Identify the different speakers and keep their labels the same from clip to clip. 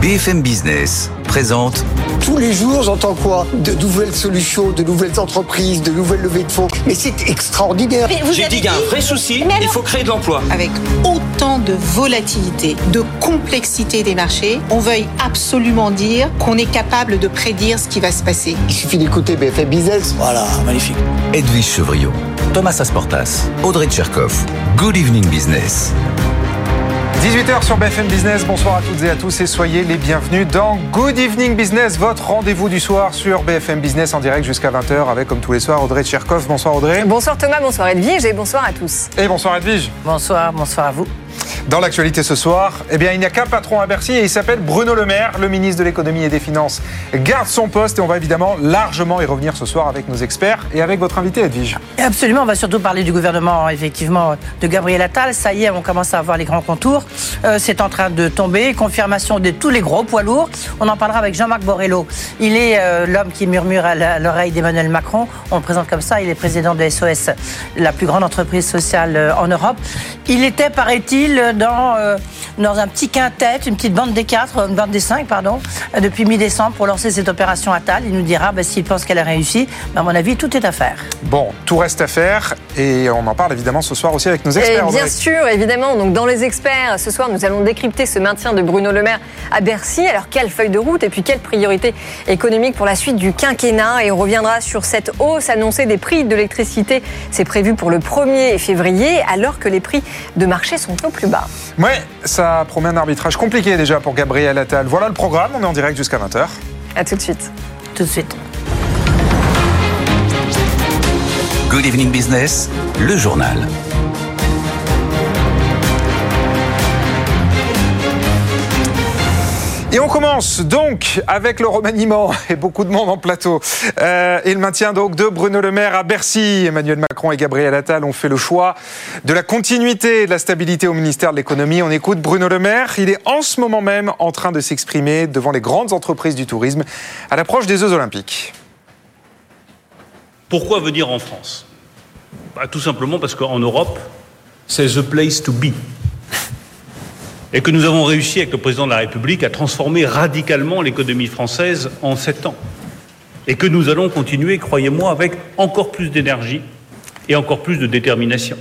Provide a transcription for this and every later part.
Speaker 1: BFM Business présente
Speaker 2: Tous les jours, j'entends quoi? De nouvelles solutions, de nouvelles entreprises, de nouvelles levées de fonds. Mais c'est extraordinaire.
Speaker 3: Mais vous
Speaker 4: J'ai
Speaker 3: avez
Speaker 4: dit qu'il y a un vrai souci, il faut créer de l'emploi.
Speaker 3: Avec autant de volatilité, de complexité des marchés, on veuille absolument dire qu'on est capable de prédire ce qui va se passer.
Speaker 2: Il suffit d'écouter BFM Business.
Speaker 5: Voilà, magnifique.
Speaker 1: Edwige Chevriot, Thomas Asportas, Audrey Tcherkov. Good evening business.
Speaker 6: 18h sur BFM Business, bonsoir à toutes et à tous et soyez les bienvenus dans Good Evening Business, votre rendez-vous du soir sur BFM Business en direct jusqu'à 20h avec comme tous les soirs Audrey Tcherkov. Bonsoir Audrey.
Speaker 7: Bonsoir Thomas, bonsoir Edwige et bonsoir à tous.
Speaker 6: Et bonsoir Edwige.
Speaker 7: Bonsoir, bonsoir à vous.
Speaker 6: Dans l'actualité ce soir, eh bien, il n'y a qu'un patron à Bercy et il s'appelle Bruno Le Maire, le ministre de l'économie et des finances. Garde son poste et on va évidemment largement y revenir ce soir avec nos experts et avec votre invité Edwige.
Speaker 8: Absolument, on va surtout parler du gouvernement, effectivement, de Gabriel Attal. Ça y est, on commence à avoir les grands contours. Euh, c'est en train de tomber. Confirmation de tous les gros poids lourds. On en parlera avec Jean-Marc Borrello. Il est euh, l'homme qui murmure à l'oreille d'Emmanuel Macron. On le présente comme ça. Il est président de SOS, la plus grande entreprise sociale euh, en Europe. Il était, paraît-il, dans, euh, dans un petit quintet, une petite bande des quatre, une bande des cinq, pardon, euh, depuis mi-décembre pour lancer cette opération Attal. Il nous dira bah, s'il pense qu'elle a réussi. Mais à mon avis, tout est à faire.
Speaker 6: Bon, tout reste à faire et on en parle évidemment ce soir aussi avec nos
Speaker 7: Et
Speaker 6: experts.
Speaker 7: bien sûr, évidemment, donc dans les experts, ce soir nous allons décrypter ce maintien de Bruno Le Maire à Bercy. Alors quelle feuille de route et puis quelle priorité économique pour la suite du quinquennat? Et on reviendra sur cette hausse annoncée des prix de l'électricité. C'est prévu pour le 1er février alors que les prix de marché sont au plus bas.
Speaker 6: Ouais, ça promet un arbitrage compliqué déjà pour Gabriel Attal. Voilà le programme, on est en direct jusqu'à 20h.
Speaker 7: À tout de suite.
Speaker 8: Tout de suite.
Speaker 1: Good evening business, le journal.
Speaker 6: Et on commence donc avec le remaniement et beaucoup de monde en plateau. Euh, et le maintien donc de Bruno Le Maire à Bercy. Emmanuel Macron et Gabriel Attal ont fait le choix de la continuité et de la stabilité au ministère de l'économie. On écoute Bruno Le Maire. Il est en ce moment même en train de s'exprimer devant les grandes entreprises du tourisme à l'approche des Jeux Olympiques.
Speaker 9: Pourquoi venir en France? Bah, Tout simplement parce qu'en Europe, c'est the place to be. Et que nous avons réussi avec le président de la République à transformer radicalement l'économie française en sept ans. Et que nous allons continuer, croyez-moi, avec encore plus d'énergie et encore plus de détermination.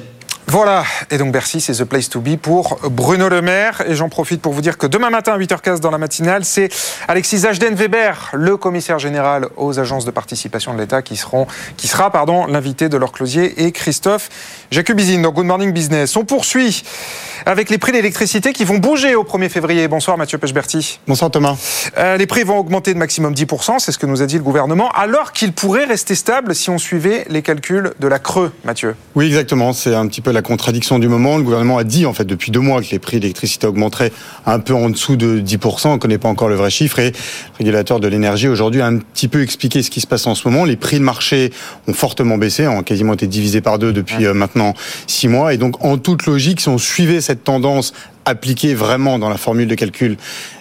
Speaker 6: Voilà, et donc Bercy, c'est The Place to Be pour Bruno Le Maire. Et j'en profite pour vous dire que demain matin à 8h15 dans la matinale, c'est Alexis Ajden-Weber, le commissaire général aux agences de participation de l'État, qui, seront, qui sera pardon, l'invité de leur closier, et Christophe Jacubizine dans Good Morning Business. On poursuit avec les prix de l'électricité qui vont bouger au 1er février. Bonsoir Mathieu Pechberti.
Speaker 10: Bonsoir Thomas.
Speaker 6: Euh, les prix vont augmenter de maximum 10%, c'est ce que nous a dit le gouvernement, alors qu'ils pourraient rester stables si on suivait les calculs de la Creux, Mathieu.
Speaker 10: Oui, exactement. C'est un petit peu la contradiction du moment. Le gouvernement a dit, en fait, depuis deux mois que les prix de l'électricité augmenteraient un peu en dessous de 10%. On ne connaît pas encore le vrai chiffre. Et le régulateur de l'énergie, aujourd'hui, a un petit peu expliqué ce qui se passe en ce moment. Les prix de marché ont fortement baissé, ont quasiment été divisés par deux depuis euh, maintenant six mois. Et donc, en toute logique, si on suivait cette tendance appliquée vraiment dans la formule de calcul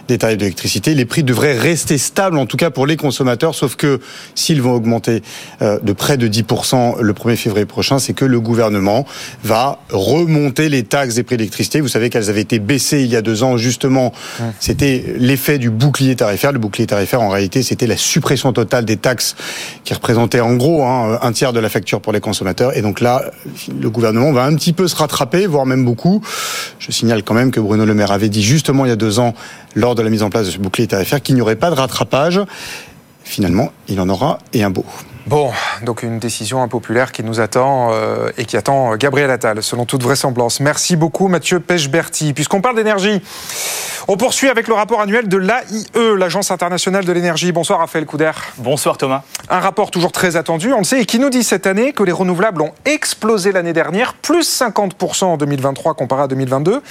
Speaker 10: des tarifs d'électricité, les prix devraient rester stables, en tout cas pour les consommateurs, sauf que s'ils vont augmenter euh, de près de 10% le 1er février prochain, c'est que le gouvernement va remonter les taxes des prix d'électricité. Vous savez qu'elles avaient été baissées il y a deux ans, justement, c'était l'effet du bouclier tarifaire. Le bouclier tarifaire, en réalité, c'était la suppression totale des taxes qui représentaient en gros hein, un tiers de la facture pour les consommateurs. Et donc là, le gouvernement va un petit peu se rattraper, voire même beaucoup. Je signale quand même que Bruno Le Maire avait dit justement il y a deux ans, lors de la mise en place de ce bouclier tarifaire, qu'il n'y aurait pas de rattrapage. Finalement, il en aura et un beau.
Speaker 6: Bon, donc une décision impopulaire qui nous attend euh, et qui attend Gabriel Attal, selon toute vraisemblance. Merci beaucoup Mathieu Pechberti. Puisqu'on parle d'énergie, on poursuit avec le rapport annuel de l'AIE, l'Agence internationale de l'énergie. Bonsoir Raphaël Couder.
Speaker 4: Bonsoir Thomas.
Speaker 6: Un rapport toujours très attendu, on le sait, et qui nous dit cette année que les renouvelables ont explosé l'année dernière, plus 50% en 2023 comparé à 2022.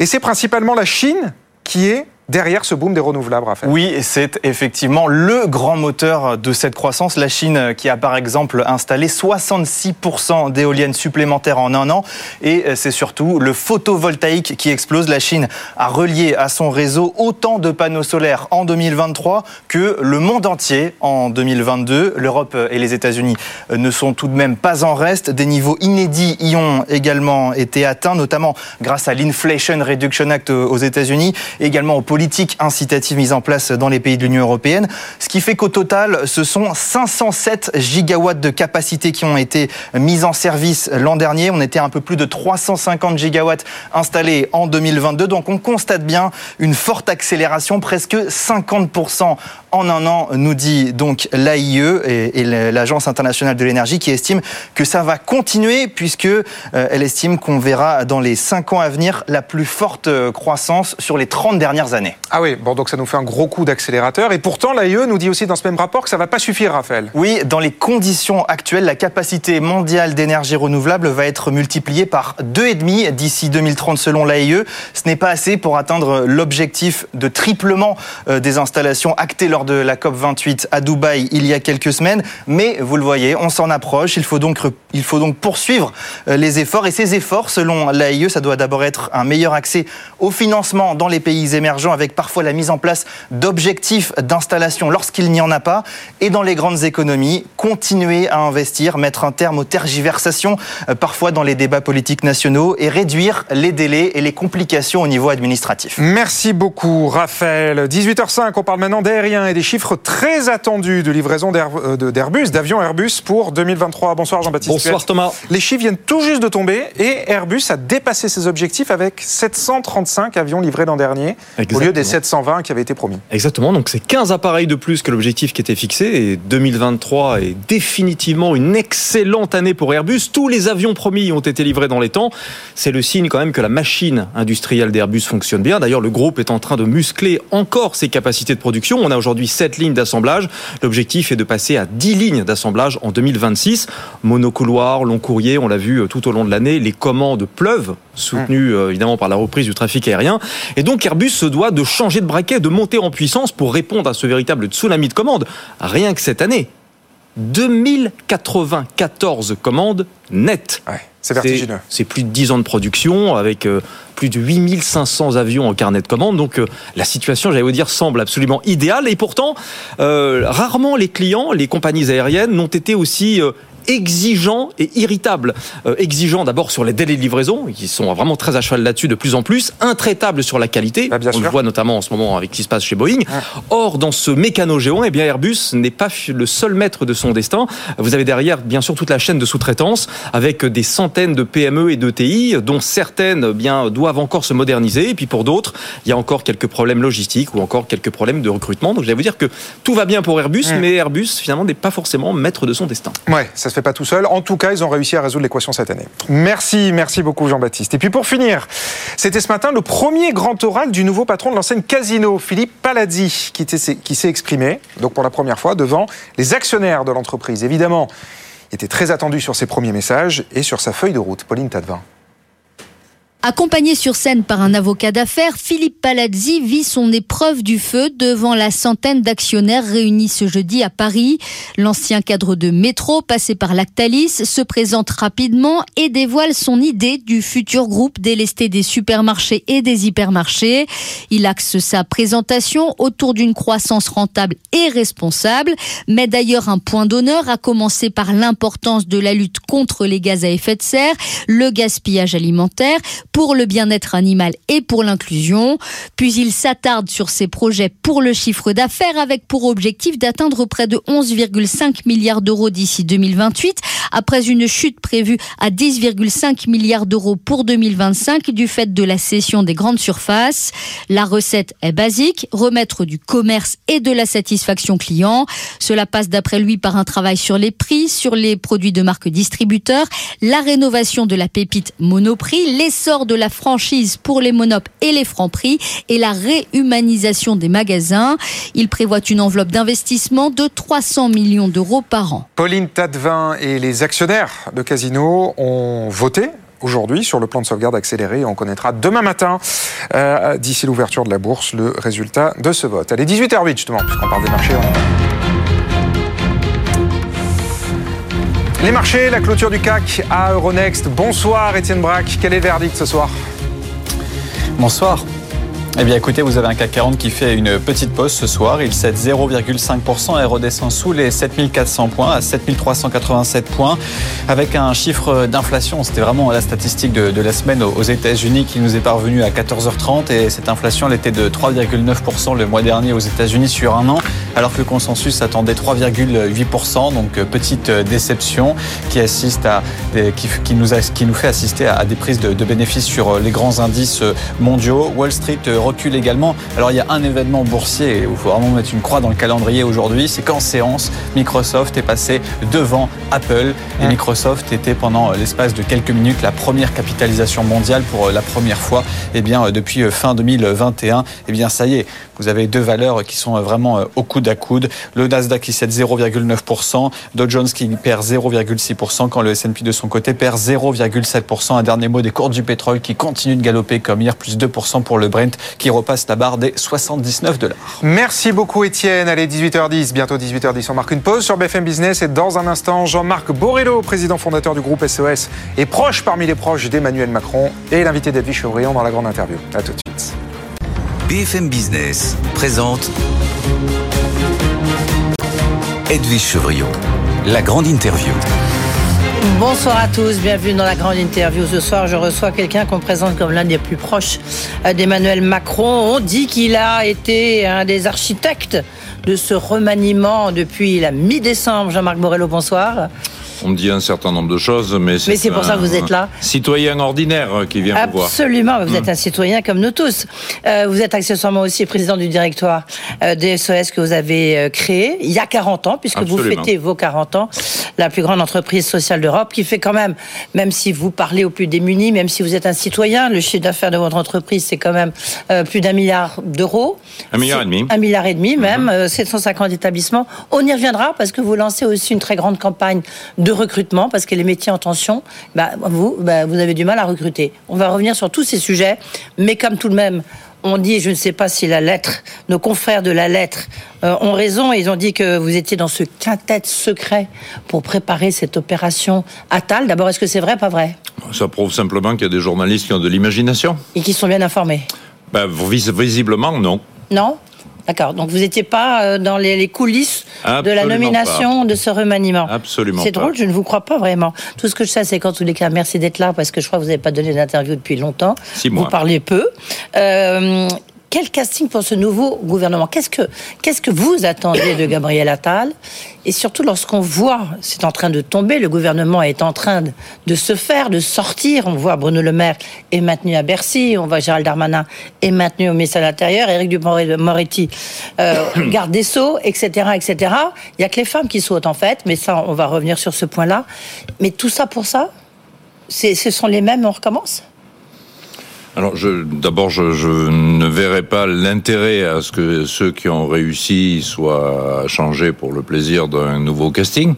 Speaker 6: Et c'est principalement la Chine qui est derrière ce boom des renouvelables, Raphaël.
Speaker 4: Oui, c'est effectivement le grand moteur de cette croissance. La Chine qui a par exemple installé 66% d'éoliennes supplémentaires en un an. Et c'est surtout le photovoltaïque qui explose. La Chine a relié à son réseau autant de panneaux solaires en 2023 que le monde entier en 2022. L'Europe et les États-Unis ne sont tout de même pas en reste. Des niveaux inédits y ont également été atteints, notamment grâce à l'Inflation Reduction Act aux États-Unis, également au politiques incitatives mises en place dans les pays de l'Union européenne. Ce qui fait qu'au total, ce sont 507 gigawatts de capacité qui ont été mises en service l'an dernier. On était un peu plus de 350 gigawatts installés en 2022. Donc on constate bien une forte accélération, presque 50% en un an, nous dit donc l'AIE et, l'Agence internationale de l'énergie qui estime que ça va continuer puisque euh, elle estime qu'on verra dans les 5 ans à venir la plus forte euh, croissance sur les 30 dernières années.
Speaker 6: Ah oui, bon, donc ça nous fait un gros coup d'accélérateur. Et pourtant, l'AIE nous dit aussi dans ce même rapport que ça ne va pas suffire, Raphaël.
Speaker 4: Oui, dans les conditions actuelles, la capacité mondiale d'énergie renouvelable va être multipliée par 2,5 d'ici 2030 selon l'AIE. Ce n'est pas assez pour atteindre l'objectif de triplement euh, des installations acté lors de la COP28 à Dubaï il y a quelques semaines. Mais vous le voyez, on s'en approche. Il faut donc, il faut donc poursuivre euh, les efforts. Et ces efforts, selon l'AIE, ça doit d'abord être un meilleur accès au financement dans les pays émergents avec parfois la mise en place d'objectifs d'installation lorsqu'il n'y en a pas. Et dans les grandes économies, continuer à investir, mettre un terme aux tergiversations, euh, parfois dans les débats politiques nationaux, et réduire les délais et les complications au niveau administratif.
Speaker 6: Merci beaucoup, Raphaël. 18h05, on parle maintenant d'aérien et des chiffres très attendus de livraison euh, d'Airbus, d'avions Airbus pour 2023. Bonsoir, Jean-Baptiste.
Speaker 5: Bonsoir, Thomas.
Speaker 6: Les chiffres viennent tout juste de tomber et Airbus a dépassé ses objectifs avec 735 avions livrés l'an dernier au lieu des 720 qui avaient été promis.
Speaker 5: Exactement, donc c'est 15 appareils de plus que l'objectif qui était fixé et 2023 est définitivement une excellente année pour Airbus. Tous les avions promis ont été livrés dans les temps. C'est le signe quand même que la machine industrielle d'Airbus fonctionne bien. D'ailleurs, le groupe est en train de muscler encore ses capacités de production. On a aujourd'hui 7 lignes d'assemblage. L'objectif est de passer à 10 lignes d'assemblage en 2026. Monocouloir, long courrier, on l'a vu euh, tout au long de l'année, les commandes pleuvent, soutenues euh, évidemment par la reprise du trafic aérien. Et donc Airbus se doit de changer de braquet, de monter en puissance pour répondre à ce véritable tsunami de commandes. Rien que cette année, 2094 commandes nettes.
Speaker 6: c'est vertigineux.
Speaker 5: C'est plus de 10 ans de production avec euh, plus de 8500 avions en carnet de commandes. Donc euh, la situation, j'allais vous dire, semble absolument idéale. Et pourtant, euh, rarement les clients, les compagnies aériennes n'ont été aussi exigeant et irritable. Euh, exigeant d'abord sur les délais de livraison, qui sont vraiment très à cheval là-dessus de plus en plus, intraitable sur la qualité,
Speaker 6: bah,
Speaker 5: on le voit notamment en ce moment avec ce qui se passe chez Boeing. Or, dans ce mécano géant, eh bien Airbus n'est pas le seul maître de son destin. Vous avez derrière, bien sûr, toute la chaîne de sous-traitance, avec des centaines de PME et d'ETI, dont certaines eh bien doivent encore se moderniser, et puis pour d'autres, il y a encore quelques problèmes logistiques ou encore quelques problèmes de recrutement. Donc je vais vous dire que tout va bien pour Airbus, mais Airbus finalement n'est pas forcément maître de son destin.
Speaker 6: Ouais, ça fait pas tout seul. En tout cas, ils ont réussi à résoudre l'équation cette année. Merci, merci beaucoup Jean-Baptiste. Et puis pour finir, c'était ce matin le premier grand oral du nouveau patron de l'enseigne Casino, Philippe Palazzi, qui s'est exprimé, donc pour la première fois, devant les actionnaires de l'entreprise. Évidemment, il était très attendu sur ses premiers messages et sur sa feuille de route. Pauline Tadevin.
Speaker 11: Accompagné sur scène par un avocat d'affaires, Philippe Palazzi vit son épreuve du feu devant la centaine d'actionnaires réunis ce jeudi à Paris. L'ancien cadre de métro, passé par Lactalis, se présente rapidement et dévoile son idée du futur groupe délesté des supermarchés et des hypermarchés. Il axe sa présentation autour d'une croissance rentable et responsable, met d'ailleurs un point d'honneur à commencer par l'importance de la lutte contre les gaz à effet de serre, le gaspillage alimentaire, pour le bien-être animal et pour l'inclusion. Puis il s'attarde sur ses projets pour le chiffre d'affaires avec pour objectif d'atteindre près de 11,5 milliards d'euros d'ici 2028 après une chute prévue à 10,5 milliards d'euros pour 2025 du fait de la cession des grandes surfaces. La recette est basique, remettre du commerce et de la satisfaction client. Cela passe d'après lui par un travail sur les prix, sur les produits de marque distributeurs, la rénovation de la pépite Monoprix, l'essor de la franchise pour les monopes et les francs prix et la réhumanisation des magasins. Il prévoit une enveloppe d'investissement de 300 millions d'euros par an.
Speaker 6: Pauline Tadevin et les actionnaires de Casino ont voté aujourd'hui sur le plan de sauvegarde accéléré. On connaîtra demain matin, euh, d'ici l'ouverture de la bourse, le résultat de ce vote. Allez, 18h08 justement, puisqu'on parle des marchés. Les marchés, la clôture du CAC à Euronext. Bonsoir Étienne Braque, quel est le verdict ce soir?
Speaker 12: Bonsoir. Eh bien écoutez, vous avez un CAC 40 qui fait une petite pause ce soir. Il cède 0,5% et redescend sous les 7400 points à 7387 points avec un chiffre d'inflation. C'était vraiment la statistique de, la semaine aux États-Unis qui nous est parvenu à 14h30 et cette inflation elle était de 3,9% le mois dernier aux États-Unis sur un an alors que le consensus attendait 3,8%. Donc petite déception qui assiste à qui, nous, fait assister à, des prises de, de bénéfices sur les grands indices mondiaux. Wall Street recule également. Alors il y a un événement boursier où il faut vraiment mettre une croix dans le calendrier aujourd'hui, c'est qu'en séance, Microsoft est passé devant Apple et Microsoft était pendant l'espace de quelques minutes la première capitalisation mondiale pour la première fois eh bien, depuis fin 2021. Eh bien ça y est, vous avez deux valeurs qui sont vraiment au coude à coude. Le Nasdaq qui cède 0,9%, Dow Jones qui perd 0,6% quand le S&P de son côté perd 0,7%. Un dernier mot des cours du pétrole qui continuent de galoper comme hier, plus 2% pour le Brent qui repasse la barre des 79 dollars.
Speaker 6: Merci beaucoup Étienne. Allez, 18h10, bientôt 18h10. On marque une pause sur BFM Business et dans un instant, Jean-Marc Borrello, président fondateur du groupe SOS, est proche parmi les proches d'Emmanuel Macron et l'invité d'Edwige Chevrillon dans la grande interview. A tout de suite.
Speaker 1: BFM Business présente Edwige Chevrillon, la grande interview.
Speaker 8: Bonsoir à tous, bienvenue dans la grande interview. Ce soir, je reçois quelqu'un qu'on présente comme l'un des plus proches euh, d'Emmanuel Macron. On dit qu'il a été un des architectes de ce remaniement depuis la mi-décembre. Jean-Marc Morello, bonsoir.
Speaker 13: On me dit un certain nombre de choses, mais
Speaker 8: c'est. Mais c'est pour ça que vous êtes là.
Speaker 13: Citoyen ordinaire qui vient
Speaker 8: vous
Speaker 13: voir.
Speaker 8: Absolument, vous êtes hmm. un citoyen comme nous tous. Euh, vous êtes accessoirement aussi président du directoire euh, des SOS que vous avez euh, créé il y a 40 ans, puisque vous fêtez vos 40 ans, la plus grande entreprise sociale d'Europe, qui fait quand même, même si vous parlez aux plus démunis, même si vous êtes un citoyen, le chiffre d'affaires de votre entreprise, c'est quand même plus d'un milliard d'euros.
Speaker 13: Un milliard et demi.
Speaker 8: Un milliard et demi, même, 750 mhm. établissements. On y reviendra parce que vous lancez aussi une très grande campagne de recrutement parce que les métiers en tension, bah, vous, bah, vous avez du mal à recruter. On va revenir sur tous ces sujets, mais comme tout de même, on dit, je ne sais pas si la lettre, nos confrères de la lettre euh, ont raison, ils ont dit que vous étiez dans ce quintet secret pour préparer cette opération Attal. D'abord, est-ce que c'est vrai, pas vrai?
Speaker 13: Ça prouve simplement qu'il y a des journalistes qui ont de l'imagination.
Speaker 8: Et qui sont bien informés
Speaker 13: ben, Visiblement, non.
Speaker 8: Non? D'accord. Donc vous n'étiez pas euh, dans les, coulisses de la nomination de ce remaniement.
Speaker 13: Absolument.
Speaker 8: C'est drôle, je ne vous crois pas vraiment. Tout ce que je sais, c'est qu'en tous les cas, merci d'être là parce que je crois que vous n'avez pas donné d'interview depuis longtemps.
Speaker 13: Six mois.
Speaker 8: Vous parlez peu. Euh, quel casting pour ce nouveau gouvernement? Qu'est-ce que qu'est-ce que vous attendez de Gabriel Attal? Et surtout lorsqu'on voit, c'est en train de tomber, le gouvernement est en train de se faire, de sortir. On voit Bruno Le Maire est maintenu à Bercy, on voit Gérald Darmanin est maintenu au ministère de l'Intérieur, Éric Dupond-Moretti euh, garde des sceaux, etc., etc. Il y a que les femmes qui sautent en fait, mais ça, on va revenir sur ce point-là. Mais tout ça pour ça, ce sont les mêmes. On recommence?
Speaker 13: Alors, d'abord, je, je, ne verrai pas l'intérêt à ce que ceux qui ont réussi soient changés pour le plaisir d'un nouveau casting.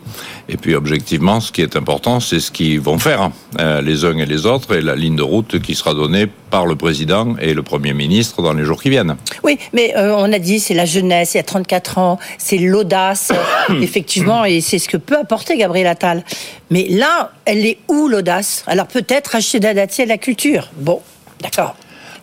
Speaker 13: Et puis, objectivement, ce qui est important, c'est ce qu'ils vont faire, euh, les uns et les autres, et la ligne de route qui sera donnée par le président et le premier ministre dans les jours qui viennent.
Speaker 8: Oui, mais euh, on a dit c'est la jeunesse, il y a 34 ans, c'est l'audace, effectivement, et c'est ce que peut apporter Gabriel Attal. Mais là, elle est où l'audace? Alors peut-être acheter d'adatier la culture. Bon, D'accord.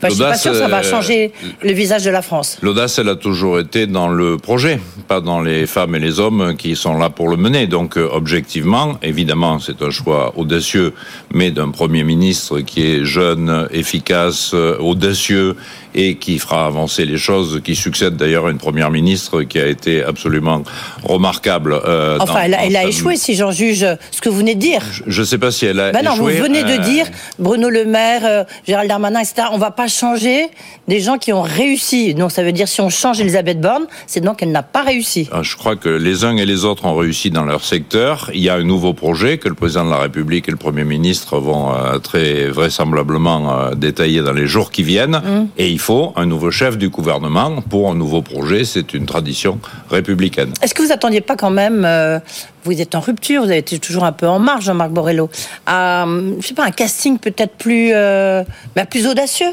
Speaker 8: Je suis pas sûr que ça va euh, changer le visage de la France.
Speaker 13: L'audace, elle a toujours été dans le projet, pas dans les femmes et les hommes qui sont là pour le mener. Donc, euh, objectivement, évidemment, c'est un choix audacieux, mais d'un Premier ministre qui est jeune, efficace, euh, audacieux et qui fera avancer les choses, qui succède d'ailleurs à une première ministre qui a été absolument remarquable.
Speaker 8: Euh, enfin, elle, a, elle a échoué, si j'en juge ce que vous venez de dire.
Speaker 13: Je ne sais pas si elle a ben non,
Speaker 8: vous venez de dire, Bruno Le Maire, Gérald Darmanin, etc., on ne va pas changer des gens qui ont réussi. Donc ça veut dire si on change Elisabeth Borne, c'est donc qu'elle n'a pas réussi.
Speaker 13: Ah, je crois que les uns et les autres ont réussi dans leur secteur. Il y a un nouveau projet que le président de la République et le Premier ministre vont très vraisemblablement détailler dans les jours qui viennent. Mmh. Et il faut un nouveau chef du gouvernement pour un nouveau projet. C'est une tradition républicaine.
Speaker 8: Est-ce que vous attendiez pas quand même, euh, vous êtes en rupture, vous avez été toujours un peu en marge, Jean-Marc Borrello, à, je sais pas, un casting peut-être plus, euh, bah, plus audacieux?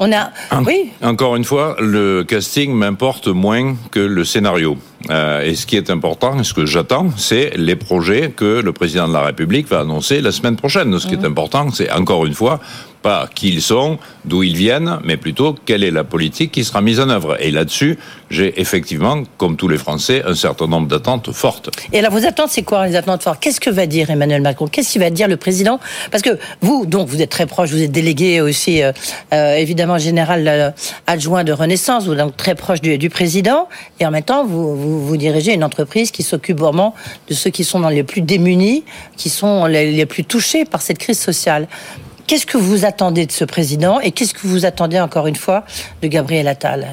Speaker 8: On a, oui.
Speaker 13: Encore une fois, le casting m'importe moins que le scénario. Euh, et ce qui est important, et ce que j'attends, c'est les projets que le président de la République va annoncer la semaine prochaine. Ce qui est mhm. important, c'est encore une fois pas qui ils sont, d'où ils viennent, mais plutôt quelle est la politique qui sera mise en œuvre. Et là-dessus, j'ai effectivement, comme tous les Français, un certain nombre d'attentes fortes.
Speaker 8: Et alors, vos attentes, c'est quoi les attentes fortes? Qu'est-ce que va dire Emmanuel Macron? Qu'est-ce qu'il va dire le président? Parce que vous, donc, vous êtes très proche, vous êtes délégué aussi, euh, euh, évidemment, général euh, adjoint de Renaissance, vous êtes donc très proche du, président, et en même temps, vous, dirigez une entreprise qui s'occupe vraiment de ceux qui sont dans les plus démunis, qui sont les plus touchés par cette crise sociale. Qu'est-ce que vous attendez de ce président et qu'est-ce que vous attendez encore une fois de Gabriel Attal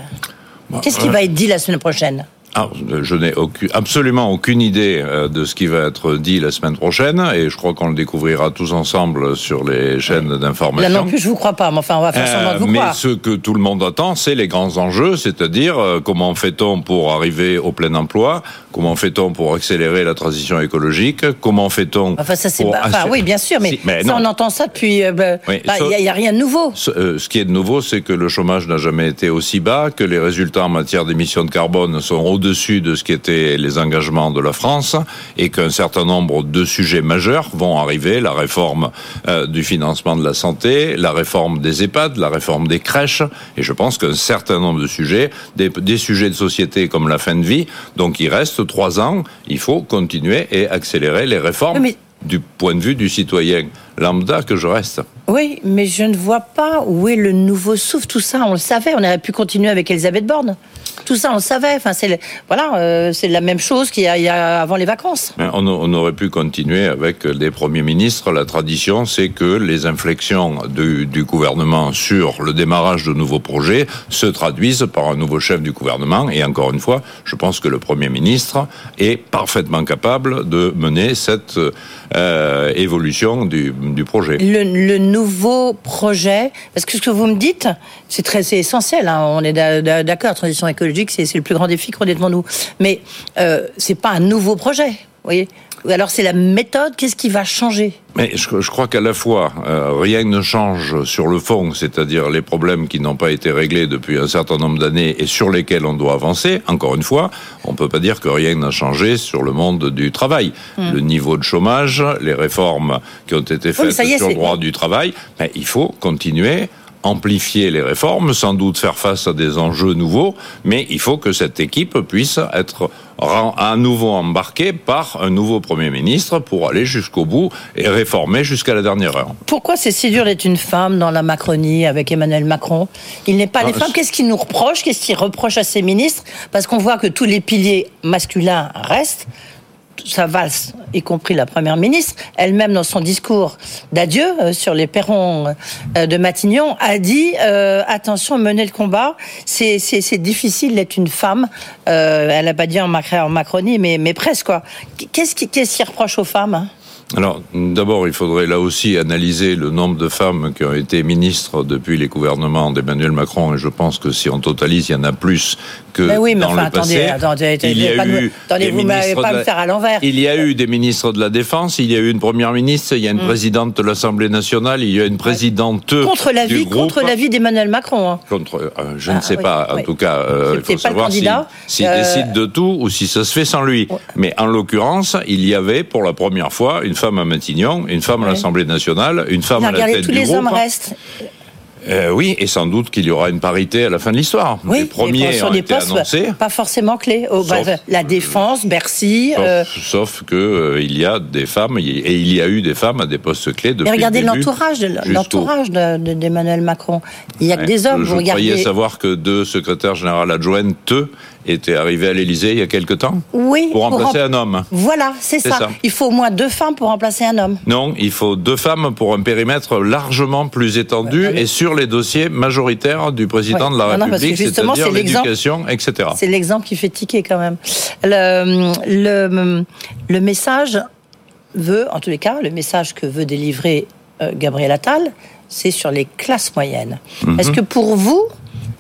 Speaker 8: bah, Qu'est-ce qui va être dit la semaine prochaine
Speaker 13: ah, je n'ai absolument aucune idée euh, de ce qui va être dit la semaine prochaine et je crois qu'on le découvrira tous ensemble sur les chaînes d'information.
Speaker 8: Là non plus, je vous crois pas, mais enfin, on va faire semblant de vous
Speaker 13: euh, mais ce que tout le monde attend, c'est les grands enjeux, c'est-à-dire euh, comment fait-on pour arriver au plein emploi, comment fait-on pour accélérer la transition écologique, comment fait-on
Speaker 8: Enfin, ça c'est enfin, oui, bien sûr, mais, ça, on entend ça depuis. Bah, bah, il n'y a, rien de nouveau.
Speaker 13: Ce, ce qui est de nouveau, c'est que le chômage n'a jamais été aussi bas, que les résultats en matière d'émissions de carbone sont au au-dessus de ce qui étaient les engagements de la France et qu'un certain nombre de sujets majeurs vont arriver, la réforme euh, du financement de la santé, la réforme des EHPAD, la réforme des crèches, et je pense qu'un certain nombre de sujets, des, sujets de société comme la fin de vie, donc il reste trois ans, il faut continuer et accélérer les réformes. du point de vue du citoyen lambda que je reste.
Speaker 8: Oui, mais je ne vois pas où est le nouveau souffle. Tout ça, on le savait. On aurait pu continuer avec Elisabeth Borne. Tout ça, on le savait. Enfin, c'est voilà, euh, c'est la même chose qu'il y, a avant les vacances.
Speaker 13: On, on, aurait pu continuer avec des premiers ministres. La tradition, c'est que les inflexions du, du, gouvernement sur le démarrage de nouveaux projets se traduisent par un nouveau chef du gouvernement. Et encore une fois, je pense que le premier ministre est parfaitement capable de mener cette euh, évolution du, du projet.
Speaker 8: Le, le, nouveau projet, parce que ce que vous me dites, c'est très essentiel. Hein, on est d'accord, transition écologique, c'est le plus grand défi devant nous. Mais euh, c'est pas un nouveau projet, vous voyez alors c'est la méthode, qu'est-ce qui va changer?
Speaker 13: Mais je, je crois qu'à la fois, euh, rien ne change sur le fond, c'est-à-dire les problèmes qui n'ont pas été réglés depuis un certain nombre d'années et sur lesquels on doit avancer. Encore une fois, on ne peut pas dire que rien n'a changé sur le monde du travail. Hmm. Le niveau de chômage, les réformes qui ont été faites sur le droit du travail, mais il faut continuer amplifier les réformes, sans doute faire face à des enjeux nouveaux, mais il faut que cette équipe puisse être à nouveau embarquée par un nouveau Premier ministre pour aller jusqu'au bout et réformer jusqu'à la dernière heure.
Speaker 8: Pourquoi c'est si dur d'être une femme dans la Macronie avec Emmanuel Macron? Il n'est pas les ah, femmes. Qu'est-ce qu'il nous reproche? Qu'est-ce qu'il reproche à ses ministres? Parce qu'on voit que tous les piliers masculins restent sa valse, y compris la Première ministre, elle-même dans son discours d'adieu euh, sur les perrons euh, de Matignon, a dit euh, attention, mener le combat, c'est difficile d'être une femme. elle n'a pas dit en, Macronie, mais, presque quoi. Qu'est-ce qui, reproche aux femmes hein?
Speaker 13: Alors, d'abord, il faudrait là aussi analyser le nombre de femmes qui ont été ministres depuis les gouvernements d'Emmanuel Macron, et je pense que si on totalise, il y en a plus que mais oui, mais dans enfin, le passé.
Speaker 8: Attendez, il y a eu attendez, vous m'avez pas me faire à l'envers.
Speaker 13: Il y a eu des ministres de la Défense, il y a eu une première ministre, il y a une mm. présidente de l'Assemblée nationale, il y a une présidente
Speaker 8: contre la vie, contre l'avis d'Emmanuel Macron. Hein.
Speaker 13: Contre, euh, je ne ah, sais pas. En tout cas, euh, il faut savoir s'il si, euh... décide de tout ou si ça se fait sans lui. Mais en l'occurrence, il y avait pour la première fois une femme à Matignon, une femme à l'Assemblée nationale, une femme à la tête
Speaker 8: tous
Speaker 13: du
Speaker 8: les
Speaker 13: groupe.
Speaker 8: Hommes restent.
Speaker 13: Euh, oui, et sans doute qu'il y aura une parité à la fin de l'histoire.
Speaker 8: Oui,
Speaker 13: les premiers ont été annoncés.
Speaker 8: Pas forcément clés. Oh, bah, la défense, Bercy.
Speaker 13: Sauf, euh... sauf que euh, il y a des femmes et il y a eu des femmes à des postes clés depuis.
Speaker 8: Mais regardez l'entourage, l'entourage d'Emmanuel Macron. Il y a que des hommes.
Speaker 13: Je
Speaker 8: vous
Speaker 13: croyais savoir que deux secrétaires généraux adjointes était arrivé à l'Élysée il y a quelque temps
Speaker 8: Oui.
Speaker 13: Pour remplacer un homme.
Speaker 8: Voilà, c'est ça. Il faut au moins deux femmes pour remplacer un homme.
Speaker 13: Non, il faut deux femmes pour un périmètre largement plus étendu et sur les dossiers majoritaires du président de la République, c'est-à-dire l'éducation, etc.
Speaker 8: C'est l'exemple qui fait tiquer quand même. Le, le, le, message veut, en tous les cas, le message que veut délivrer euh, Gabriel Attal, c'est sur les classes moyennes. Mhm. Est-ce que pour vous,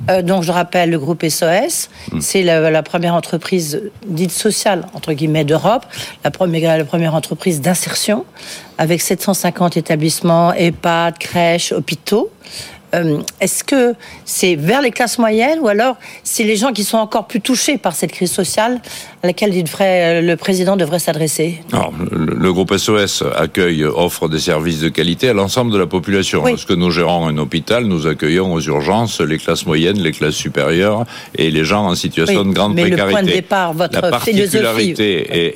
Speaker 8: Euh, donc, je rappelle le groupe SOS. C'est la, la première entreprise dite sociale, entre guillemets, d'Europe. La première, la première entreprise d'insertion, avec 750 établissements, EHPAD, crèches, hôpitaux. Euh, Est-ce que c'est vers les classes moyennes ou alors c'est les gens qui sont encore plus touchés par cette crise sociale à laquelle il devrait, euh, le président devrait s'adresser
Speaker 13: Alors, le, le groupe SOS accueille, offre des services de qualité à l'ensemble de la population.
Speaker 8: Oui.
Speaker 13: Lorsque nous gérons un hôpital, nous accueillons aux urgences les classes moyennes, les classes supérieures et les gens en situation
Speaker 8: Oui,
Speaker 13: de grande
Speaker 8: mais le
Speaker 13: précarité.
Speaker 8: point de départ, votre
Speaker 13: la
Speaker 8: philosophie.
Speaker 13: particularité et,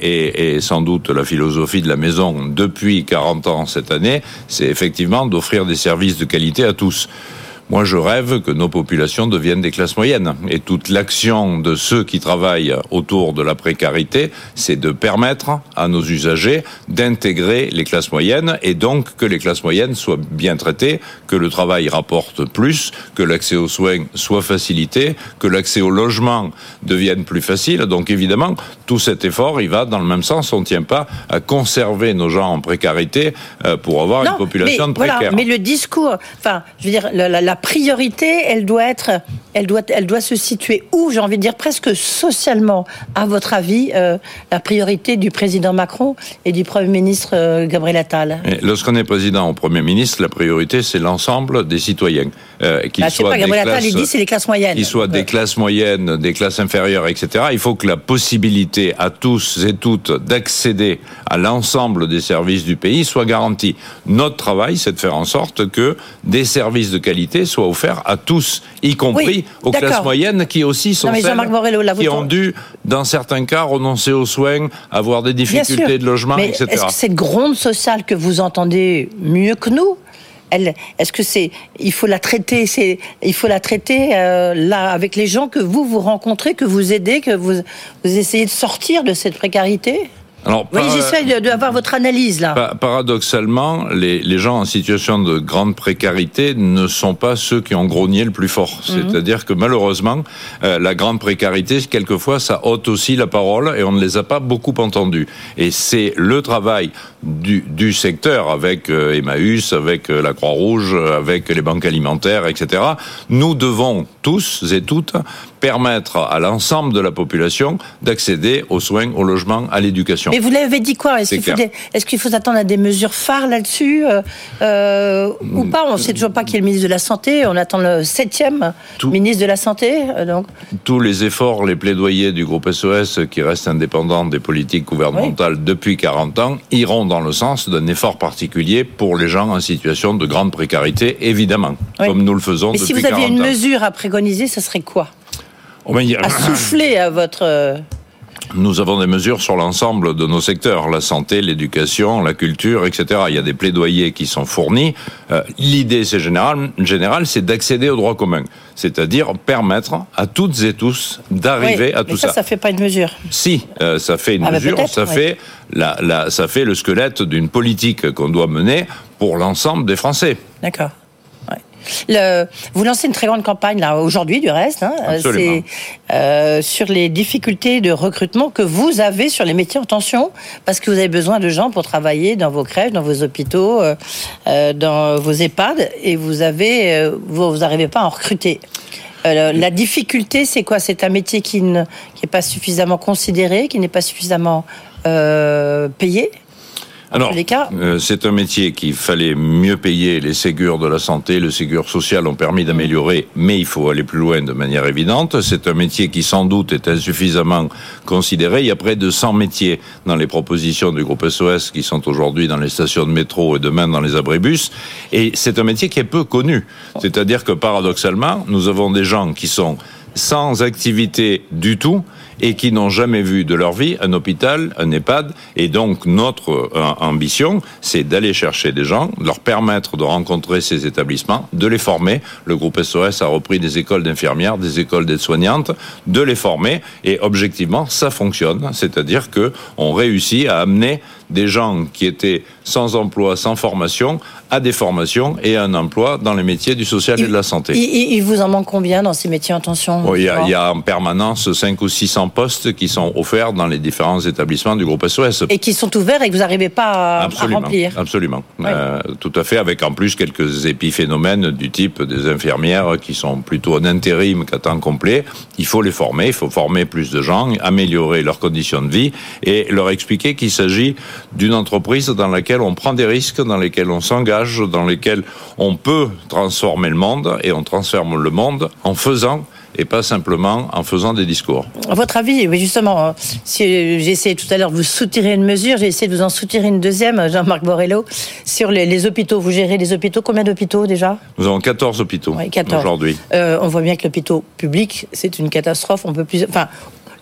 Speaker 13: et, et sans doute la philosophie de la maison depuis 40 ans cette année, c'est effectivement d'offrir des services de qualité à tous. Moi, je rêve que nos populations deviennent des classes moyennes. Et toute l'action de ceux qui travaillent autour de la précarité, c'est de permettre à nos usagers d'intégrer les classes moyennes et donc que les classes moyennes soient bien traitées, que le travail rapporte plus, que l'accès aux soins soit facilité, que l'accès au logement devienne plus facile. Donc évidemment, tout cet effort, il va dans le même sens. On ne tient pas à conserver nos gens en précarité euh, pour avoir une population
Speaker 8: mais,
Speaker 13: de précaires.
Speaker 8: Voilà, mais le discours, enfin, je veux dire, la, la- la priorité, elle doit être, elle doit, elle doit se situer où J'ai envie de dire presque socialement. À votre avis, euh, la priorité du président Macron et du Premier ministre euh, Gabriel Attal?
Speaker 13: Lorsqu'on est président ou Premier ministre, la priorité, c'est l'ensemble des citoyens. Euh, qu'ils
Speaker 8: Bah,
Speaker 13: soient
Speaker 8: pas,
Speaker 13: des
Speaker 8: Gabriel Attal, il
Speaker 13: classes-
Speaker 8: dit c'est les classes moyennes.
Speaker 13: qu'ils soient des classes moyennes, des classes inférieures, etc. Il faut que la possibilité à tous et toutes d'accéder à l'ensemble des services du pays soit garantie. Notre travail, c'est de faire en sorte que des services de qualité soient offerts à tous, y compris
Speaker 8: Oui,
Speaker 13: aux classes moyennes qui aussi sont
Speaker 8: Non,
Speaker 13: celles
Speaker 8: Morello, là,
Speaker 13: qui ont dû, dans certains cas, renoncer aux soins, avoir des difficultés de logement,
Speaker 8: Mais
Speaker 13: etc.
Speaker 8: Est-ce que cette gronde sociale que vous entendez mieux que nous est-ce que c'est, il faut la traiter, c'est, il faut la traiter euh, là avec les gens que vous vous rencontrez, que vous aidez, que vous vous essayez de sortir de cette précarité?
Speaker 13: Alors,
Speaker 8: Oui, j'essaie de- d'avoir votre analyse là.
Speaker 13: Pa- Paradoxalement, les, les gens en situation de grande précarité ne sont pas ceux qui ont grogné le plus fort.
Speaker 8: Mhm.
Speaker 13: C'est-à-dire que malheureusement, euh, la grande précarité, quelquefois, ça ôte aussi la parole et on ne les a pas beaucoup entendus. Et c'est le travail du, du secteur avec euh, Emmaüs, avec euh, la Croix-Rouge, avec les banques alimentaires, etc. Nous devons tous et toutes permettre à l'ensemble de la population d'accéder aux soins, au logement, à l'éducation.
Speaker 8: Mais vous l'avez dit quoi Est-ce qu'il faut, des- faut s'attendre à des mesures phares là-dessus euh, euh, ou pas On ne sait toujours pas qui est le ministre de la Santé. On attend le septième ministre de la Santé. euh, donc.
Speaker 13: tous les efforts, les plaidoyers du groupe SOS, qui reste indépendant des politiques gouvernementales depuis 40 ans, iront dans le sens d'un effort particulier pour les gens en situation de grande précarité, évidemment,
Speaker 8: Oui.
Speaker 13: comme nous le faisons
Speaker 8: Mais
Speaker 13: depuis
Speaker 8: si vous aviez
Speaker 13: 40
Speaker 8: une
Speaker 13: ans.
Speaker 8: mesure à préconiser, ce serait quoi
Speaker 13: Oh, ben, a-
Speaker 8: À souffler à votre.
Speaker 13: Nous avons des mesures sur l'ensemble de nos secteurs, la santé, l'éducation, la culture, etc. Il y a des plaidoyers qui sont fournis. Euh, L'idée, c'est général, général, c'est d'accéder au droit commun, c'est-à-dire permettre à toutes et tous d'arriver
Speaker 8: oui,
Speaker 13: à
Speaker 8: mais
Speaker 13: tout
Speaker 8: ça,
Speaker 13: ça.
Speaker 8: ça fait pas une mesure.
Speaker 13: Si, euh, ça fait une
Speaker 8: Ah,
Speaker 13: mesure, ça fait la, la, ça fait le squelette d'une politique qu'on doit mener pour l'ensemble des Français.
Speaker 8: D'accord. Le- vous lancez une très grande campagne là aujourd'hui du reste, hein, euh, c'est euh, sur les difficultés de recrutement que vous avez sur les métiers en tension, parce que vous avez besoin de gens pour travailler dans vos crèches, dans vos hôpitaux, euh, dans vos EHPAD, et vous avez, euh, vous, n'arrivez pas à en recruter. Euh, la difficulté, c'est quoi? C'est un métier qui ne qui pas suffisamment considéré, qui n'est pas suffisamment euh, payé?
Speaker 13: Alors,
Speaker 8: tous les cas.
Speaker 13: euh, c'est un métier qu'il fallait mieux payer. Les ségures de la santé, le ségur social ont permis d'améliorer, mais il faut aller plus loin de manière évidente. C'est un métier qui sans doute est insuffisamment considéré. Il y a près de 100 métiers dans les propositions du groupe SOS qui sont aujourd'hui dans les stations de métro et demain dans les abribus. Et c'est un métier qui est peu connu. C'est-à-dire que paradoxalement, nous avons des gens qui sont sans activité du tout et qui n'ont jamais vu de leur vie un hôpital, un EHPAD. Et donc notre euh, ambition, c'est d'aller chercher des gens, leur permettre de rencontrer ces établissements, de les former. Le groupe SOS a repris des écoles d'infirmières, des écoles d'aides-soignantes, de les former. Et objectivement, ça fonctionne. C'est-à-dire que on réussit à amener des gens qui étaient sans emploi, sans formation, à des formations et à un emploi dans les métiers du social et de la santé.
Speaker 8: Il, il vous en manque combien dans ces métiers en tension
Speaker 13: il, y a, il, y a, en permanence 5 ou 600 postes qui sont offerts dans les différents établissements du groupe SOS.
Speaker 8: Et qui sont ouverts et que vous n'arrivez pas à,
Speaker 13: absolument,
Speaker 8: à remplir.
Speaker 13: Absolument. Oui. Euh, tout à fait, avec en plus quelques épiphénomènes du type des infirmières qui sont plutôt en intérim qu'à temps complet. Il faut les former, il faut former plus de gens, améliorer leurs conditions de vie et leur expliquer qu'il s'agit d'une entreprise dans laquelle on prend des risques, dans lesquels on s'engage, dans lesquels on peut transformer le monde et on transforme le monde en faisant et pas simplement en faisant des discours.
Speaker 8: À votre avis, justement, si j'ai essayé tout à l'heure de vous soutirer une mesure, j'ai essayé de vous en soutirer une deuxième, Jean-Marc Borrello, sur les, les, hôpitaux. Vous gérez les hôpitaux, combien d'hôpitaux déjà?
Speaker 13: Nous avons 14 hôpitaux oui, aujourd'hui.
Speaker 8: Euh, on voit bien que l'hôpital public, c'est une catastrophe. On peut plus, enfin,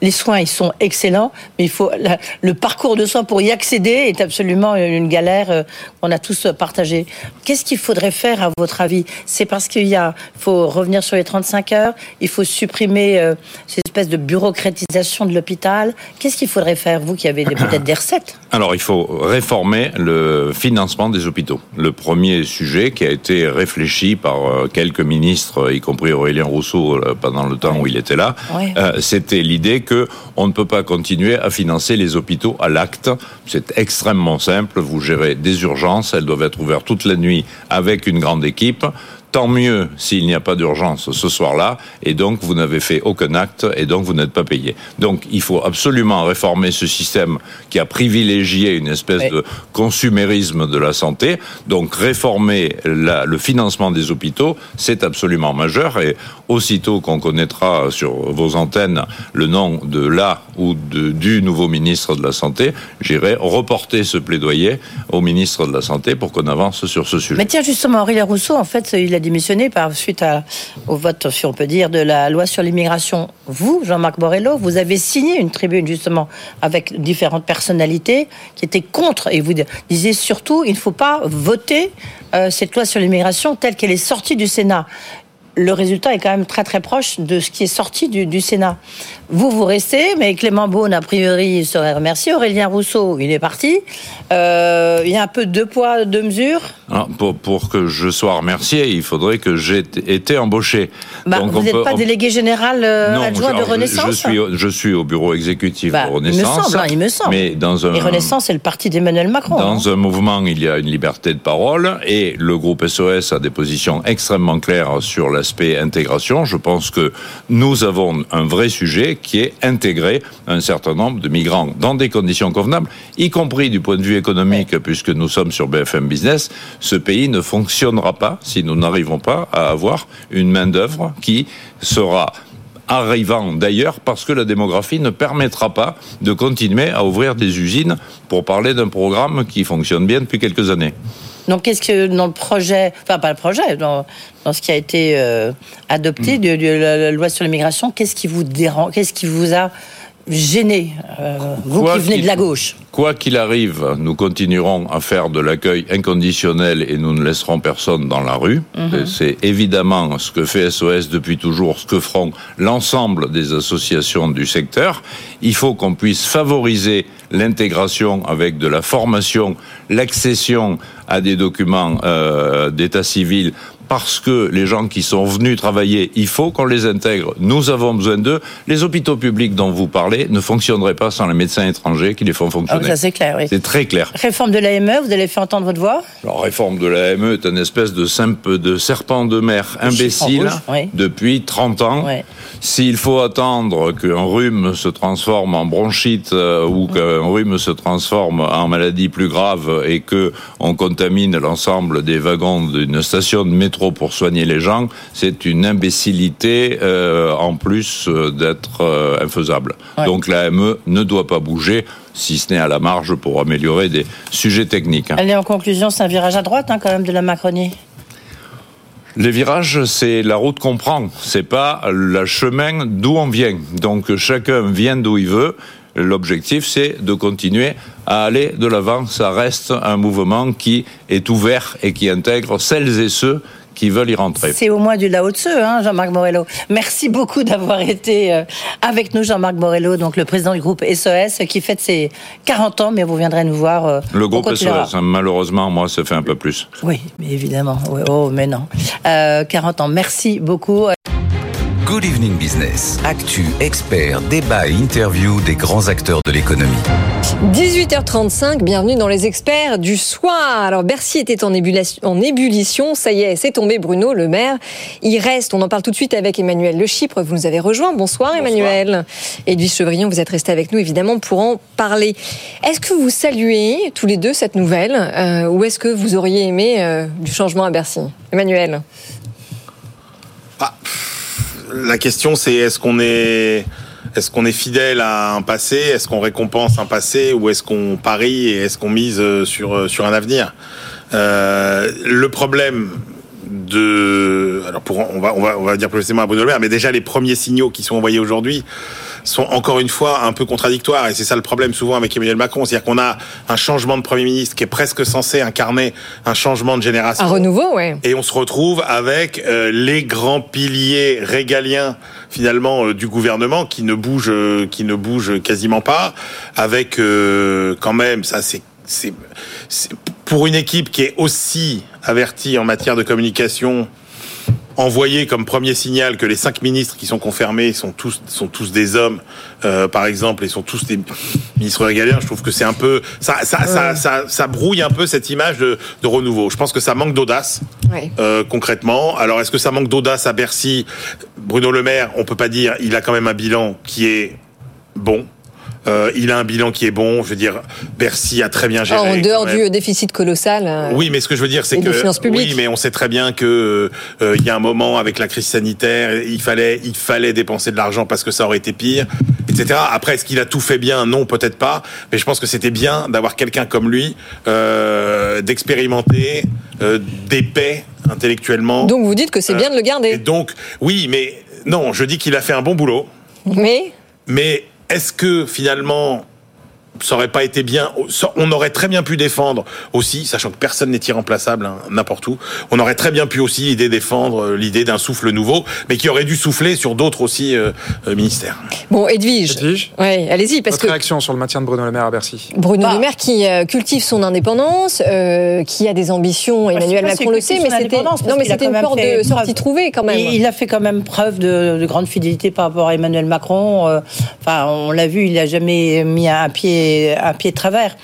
Speaker 8: les soins, ils sont excellents, mais il faut la, le parcours de soins pour y accéder est absolument une galère euh, qu'on a tous partagé. Qu'est-ce qu'il faudrait faire à votre avis? C'est parce qu'il y a, faut revenir sur les 35 heures, il faut supprimer euh, cette espèce de bureaucratisation de l'hôpital. Qu'est-ce qu'il faudrait faire, vous qui avez peut-être des recettes?
Speaker 13: Alors, il faut réformer le financement des hôpitaux. Le premier sujet qui a été réfléchi par euh, quelques ministres, y compris Aurélien Rousseau, pendant le temps où il était là,
Speaker 8: Ouais.
Speaker 13: c'était l'idée que on ne peut pas continuer à financer les hôpitaux à l'acte. C'est extrêmement simple. Vous gérez des urgences, elles doivent être ouvertes toute la nuit avec une grande équipe. Tant mieux s'il n'y a pas d'urgence ce soir-là, et donc vous n'avez fait aucun acte, et donc vous n'êtes pas payé. Donc il faut absolument réformer ce système qui a privilégié une espèce de consumérisme de la santé. Donc réformer la, le financement des hôpitaux, c'est absolument majeur, et aussitôt qu'on connaîtra sur vos antennes le nom de la ou du nouveau ministre de la Santé, j'irai reporter ce plaidoyer au ministre de la Santé pour qu'on avance sur ce sujet.
Speaker 8: Mais tiens, justement, Aurélien Rousseau, en fait, il a démissionné par suite au vote, si on peut dire, de la loi sur l'immigration. Vous, Jean-Marc Borrello, vous avez signé une tribune, justement, avec différentes personnalités qui étaient contre, et vous disiez surtout, il ne faut pas voter euh, cette loi sur l'immigration telle qu'elle est sortie du Sénat le résultat est quand même très très proche de ce qui est sorti du, du Sénat. Vous, vous restez, mais Clément Beaune, a priori, serait remercié. Aurélien Rousseau, il est parti. Euh, il y a un peu deux poids, deux mesures.
Speaker 13: Alors, pour, pour, que je sois remercié, il faudrait que j'ai été embauché.
Speaker 8: Bah, Donc vous n'êtes pas on... délégué général euh,
Speaker 13: non,
Speaker 8: adjoint de Renaissance
Speaker 13: je suis, je suis au bureau exécutif
Speaker 8: bah,
Speaker 13: de Renaissance.
Speaker 8: Il me semble, hein, il me semble.
Speaker 13: Mais dans un,
Speaker 8: et Renaissance, c'est le parti d'Emmanuel Macron.
Speaker 13: Dans
Speaker 8: hein.
Speaker 13: un mouvement, il y a une liberté de parole et le groupe SOS a des positions extrêmement claires sur Je pense que nous avons un vrai sujet qui est intégrer un certain nombre de migrants dans des conditions convenables, y compris du point de vue économique, puisque nous sommes sur BFM Business. Ce pays ne fonctionnera pas si nous n'arrivons pas à avoir une main-d'œuvre qui sera arrivant d'ailleurs parce que la démographie ne permettra pas de continuer à ouvrir des usines pour parler d'un programme qui fonctionne bien depuis quelques années.
Speaker 8: Donc, qu'est-ce que dans le projet, enfin pas le projet, dans, dans ce qui a été euh, adopté mmh. de, de, la, loi sur l'immigration, qu'est-ce qui vous dérange, qu'est-ce qui vous a gêné, euh, vous qui venez de la gauche?
Speaker 13: Quoi qu'il arrive, nous continuerons à faire de l'accueil inconditionnel et nous ne laisserons personne dans la rue. Mmh. C'est évidemment ce que fait SOS depuis toujours, ce que feront l'ensemble des associations du secteur. Il faut qu'on puisse favoriser l'intégration avec de la formation, l'accession à des documents euh, d'état civil parce que les gens qui sont venus travailler, il faut qu'on les intègre. Nous avons besoin d'eux. Les hôpitaux publics dont vous parlez ne fonctionneraient pas sans les médecins étrangers qui les font fonctionner.
Speaker 8: Ah, ça c'est clair, oui.
Speaker 13: C'est très clair.
Speaker 8: Réforme de l'AME, vous allez faire entendre votre voix
Speaker 13: La réforme de l'AME est une espèce de simple de serpent de mer imbécile
Speaker 8: rouge, oui.
Speaker 13: depuis 30 ans.
Speaker 8: Oui.
Speaker 13: S'il faut attendre qu'un rhume se transforme en bronchite euh, ou qu'un rhume se transforme en maladie plus grave et que on contamine l'ensemble des wagons d'une station de métro pour soigner les gens, c'est une imbécilité euh, en plus euh, d'être euh, infaisable. Ouais. Donc l'AME ne doit pas bouger si ce n'est à la marge pour améliorer des sujets techniques. Hein.
Speaker 8: Allez, en conclusion, c'est un virage à droite hein, quand même de la Macronie.
Speaker 13: Les virages, c'est la route qu'on prend, c'est pas le chemin d'où on vient. Donc chacun vient d'où il veut. L'objectif, c'est de continuer à aller de l'avant. Ça reste un mouvement qui est ouvert et qui intègre celles et ceux qui veulent y rentrer.
Speaker 8: C'est au moins du Lao Tse, hein, Jean-Marc Morello. Merci beaucoup d'avoir été euh, avec nous, Jean-Marc Morello, donc le président du groupe SOS, qui fête ses 40 ans, mais vous viendrez nous voir. euh,
Speaker 13: Le groupe. SOS, hein, malheureusement, moi, ça fait un peu plus.
Speaker 8: Oui, mais évidemment. Oui, oh, mais non. Euh, 40 ans. Merci beaucoup.
Speaker 1: Good Evening Business. Actu, experts, débat et interview des grands acteurs de l'économie.
Speaker 7: 18h35, bienvenue dans les experts du soir. Alors Bercy était en ébullition, en ébullition, ça y est, c'est tombé Bruno Le Maire. Il reste, on en parle tout de suite avec Emmanuel Le Chypre, vous nous avez rejoint. Bonsoir, Emmanuel. Et Edwige Chevrillon, vous êtes resté avec nous évidemment pour en parler. Est-ce que vous saluez tous les deux cette nouvelle euh, ou est-ce que vous auriez aimé euh, du changement à Bercy? Emmanuel
Speaker 14: La question, c'est est-ce qu'on est, est-ce qu'on est fidèle à un passé, est-ce qu'on récompense un passé, ou est-ce qu'on parie et est-ce qu'on mise euh, sur euh, sur un avenir? Euh, Le problème de, alors pour on va on va on va dire plus précisément à Bruno Le Maire, mais déjà les premiers signaux qui sont envoyés aujourd'hui sont encore une fois un peu contradictoires et c'est ça le problème souvent avec Emmanuel Macron, c'est-à-dire qu'on a un changement de premier ministre qui est presque censé incarner un changement de génération.
Speaker 7: Un renouveau, ouais.
Speaker 14: Et on se retrouve avec euh, les grands piliers régaliens finalement euh, du gouvernement qui ne bougent, euh, qui ne bougent quasiment pas, avec quand même ça c'est- pour une équipe qui est aussi avertie en matière de communication envoyé comme premier signal que les cinq ministres qui sont confirmés sont tous sont tous des hommes, euh, par exemple, et sont tous des ministres régaliens. Je trouve que c'est un peu ça ça, ça, ça ça brouille un peu cette image de, de renouveau. Je pense que ça manque d'audace
Speaker 7: Ouais.
Speaker 14: euh, concrètement. Alors est-ce que ça manque d'audace à Bercy? Bruno Le Maire, on peut pas dire. Il a quand même un bilan qui est bon. Euh, il a un bilan qui est bon. Je veux dire, Bercy a très bien géré.
Speaker 7: en dehors du déficit colossal. euh,
Speaker 14: Oui, mais ce que je veux dire, c'est que oui, mais on sait très bien que euh, il y a un moment avec la crise sanitaire, il fallait il fallait dépenser de l'argent parce que ça aurait été pire, etc. Après, est-ce qu'il a tout fait bien? Non, peut-être pas. Mais je pense que c'était bien d'avoir quelqu'un comme lui, euh, d'expérimenter, d'épais intellectuellement.
Speaker 7: Donc vous dites que c'est bien de le garder.
Speaker 14: Et donc, oui, mais non, je dis qu'il a fait un bon boulot.
Speaker 7: Mais
Speaker 14: Mais est-ce que finalement ça aurait pas été bien On aurait très bien pu défendre aussi, sachant que personne n'est irremplaçable hein, n'importe où. On aurait très bien pu aussi l'idée défendre euh, l'idée d'un souffle nouveau, mais qui aurait dû souffler sur d'autres aussi euh, euh, ministères.
Speaker 7: bon, Edwige. Ouais, allez-y parce
Speaker 6: Votre
Speaker 7: que
Speaker 6: réaction sur le maintien de Bruno Le Maire à Bercy
Speaker 7: Bruno
Speaker 8: Bah.
Speaker 7: Le Maire qui cultive son indépendance, euh, qui a des ambitions,
Speaker 8: Bah,
Speaker 7: Emmanuel Macron le sait, mais c'était non mais c'était une porte de
Speaker 8: preuve.
Speaker 7: sortie trouvée quand même.
Speaker 8: Il, il a fait quand même preuve de, de grande fidélité par rapport à Emmanuel Macron. Enfin, on l'a vu, il n'a jamais mis un pied, un pied de travers.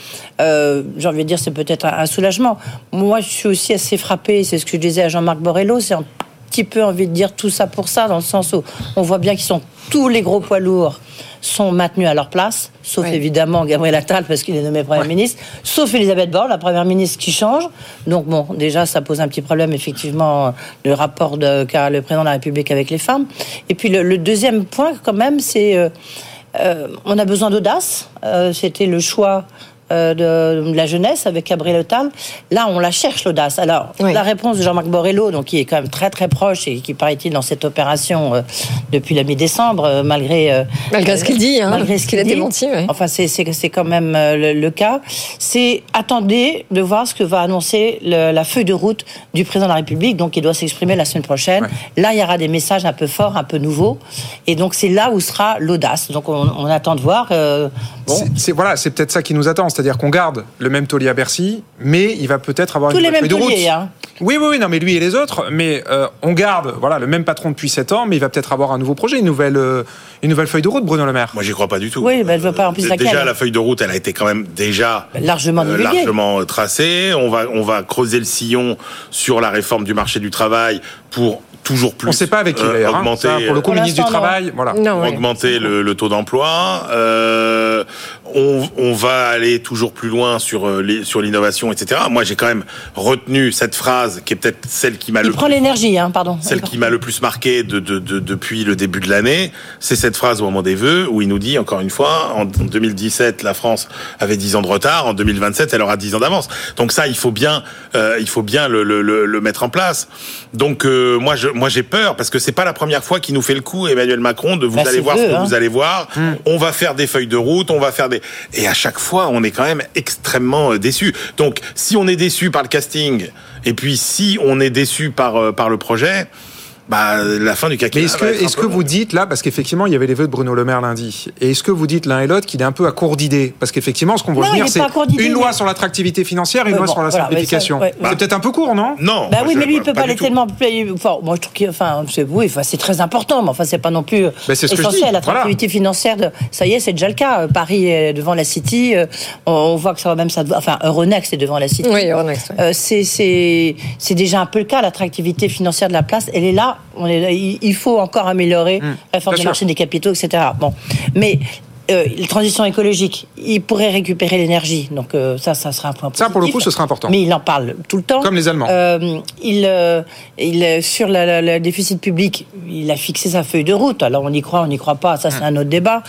Speaker 8: Euh, J'ai envie de dire, c'est peut-être un, un soulagement. Moi, je suis aussi assez frappée, c'est ce que je disais à Jean-Marc Borrello, c'est un petit peu envie de dire tout ça pour ça, dans le sens où on voit bien qu'ils sont tous les gros poids lourds sont maintenus à leur place, sauf évidemment Gabriel Attal parce qu'il est nommé Premier ministre, sauf Elisabeth Borne, la Première ministre qui change. Donc bon, déjà ça pose un petit problème effectivement le rapport de qu'a le président de la République avec les femmes. Et puis le, le deuxième point quand même, c'est euh, on a besoin d'audace. Euh, C'était le choix euh, de, de la jeunesse avec Gabriel Attal. Là, on la cherche l'audace. Alors, la réponse de Jean-Marc Borrello, donc qui est quand même très très proche et qui paraît-il dans cette opération euh, depuis la mi-décembre, euh, malgré euh,
Speaker 7: Malgré ce qu'il dit, hein,
Speaker 8: malgré
Speaker 7: ce qu'il a démenti, ouais.
Speaker 8: Enfin, c'est c'est c'est quand même euh, le, le cas. C'est attendez de voir ce que va annoncer le- la feuille de route du président de la République, donc il doit s'exprimer la semaine prochaine. Là, il y aura des messages un peu forts, un peu nouveaux, et donc c'est là où sera l'audace. Donc on, on attend de voir. euh, bon.
Speaker 6: C'est voilà, c'est peut-être ça qui nous attend, c'est-à-dire qu'on garde le même taulier à Bercy, mais il va peut-être avoir
Speaker 8: Tous
Speaker 6: une
Speaker 8: les
Speaker 6: nouvelle
Speaker 8: mêmes
Speaker 6: feuille de route.
Speaker 8: hein.
Speaker 6: Oui, oui, oui, non, mais lui et les autres, mais euh, on garde, voilà, le même patron depuis 7 ans, mais il va peut-être avoir un nouveau projet, une nouvelle, euh, une nouvelle feuille de route, Bruno Le Maire.
Speaker 14: Moi, j'y crois pas du tout.
Speaker 8: Oui, ben, je veux pas en plus laquelle.
Speaker 14: Déjà, la feuille de route, elle a été quand même déjà
Speaker 8: Largement
Speaker 14: euh,
Speaker 8: divulguée.
Speaker 14: largement tracée. On va, on va creuser le sillon sur la réforme du marché du travail pour toujours plus.
Speaker 6: On sait pas avec qui,
Speaker 14: euh,
Speaker 6: d'ailleurs, hein.
Speaker 14: augmenter.
Speaker 6: Ça, pour le coup,
Speaker 14: euh,
Speaker 6: le ministre du Travail, voilà.
Speaker 7: Non,
Speaker 14: pour
Speaker 7: ouais.
Speaker 14: augmenter le, le taux d'emploi. Euh, on, on va aller toujours plus loin sur euh, les, sur l'innovation, etc. Moi, j'ai quand même retenu cette phrase qui est peut-être celle qui m'a le
Speaker 8: prend l'énergie, hein, pardon.
Speaker 14: celle qui m'a le plus marqué de, de, de- depuis le début de l'année, c'est cette phrase au moment des vœux où il nous dit, encore une fois, en 2017, la France avait 10 ans de retard, en 2027, elle aura 10 ans d'avance. Donc ça, il faut bien, euh, il faut bien le, le, le, le mettre en place. Donc euh, moi, je, moi, j'ai peur parce que c'est pas la première fois qu'il nous fait le coup, Emmanuel Macron, de vous
Speaker 8: Bah,
Speaker 14: allez voir
Speaker 8: vœux,
Speaker 14: ce que
Speaker 8: hein.
Speaker 14: vous allez voir. On va faire des feuilles de route, on va faire des. Et à chaque fois, on est quand même extrêmement euh, déçu. Donc, si on est déçu par le casting, et puis si on est déçu par euh, par le projet bah, la fin du quinquennat.
Speaker 6: Mais est-ce que, est-ce que vous dites là, parce qu'effectivement, il y avait les vœux de Bruno Le Maire lundi, et est-ce que vous dites l'un et l'autre qu'il est un peu à court d'idées? Parce qu'effectivement, ce qu'on voit
Speaker 8: Non,
Speaker 6: venir,
Speaker 8: il est
Speaker 6: c'est
Speaker 8: pas à court d'idées,
Speaker 6: une loi sur l'attractivité financière et une loi
Speaker 8: bon,
Speaker 6: sur la
Speaker 8: voilà,
Speaker 6: simplification.
Speaker 8: ça, ouais,
Speaker 6: c'est peut-être un peu court, non?
Speaker 14: Non.
Speaker 8: Bah oui, mais lui, il peut pas aller tellement. Enfin, moi, je trouve qu'il. Enfin, c'est oui, enfin, c'est très important, mais enfin, c'est pas non plus
Speaker 6: Bah, c'est ce que je
Speaker 8: essentiel. L'attractivité financière, de, ça y est, c'est déjà le cas. Euh, Paris est devant la City. euh, On, voit que ça va même ça. Enfin, Euronext est devant la City.
Speaker 7: Oui, Euronext.
Speaker 8: Euh, c'est c'est c'est déjà un peu le cas. L'attractivité financière de la place, elle est là. On est là. Il, faut encore améliorer réforme
Speaker 6: bien
Speaker 8: des marchés des capitaux, etc. Bon, mais euh, la transition écologique, il pourrait récupérer l'énergie. Donc euh, ça, ça sera un point
Speaker 6: Ça, pour le
Speaker 8: positif.
Speaker 6: coup, ce sera important.
Speaker 8: Mais il en parle tout le temps.
Speaker 6: Comme les Allemands.
Speaker 8: Euh, il, euh, il, sur le déficit public, il a fixé sa feuille de route. Alors on y croit, on n'y croit pas. Ça, c'est un autre débat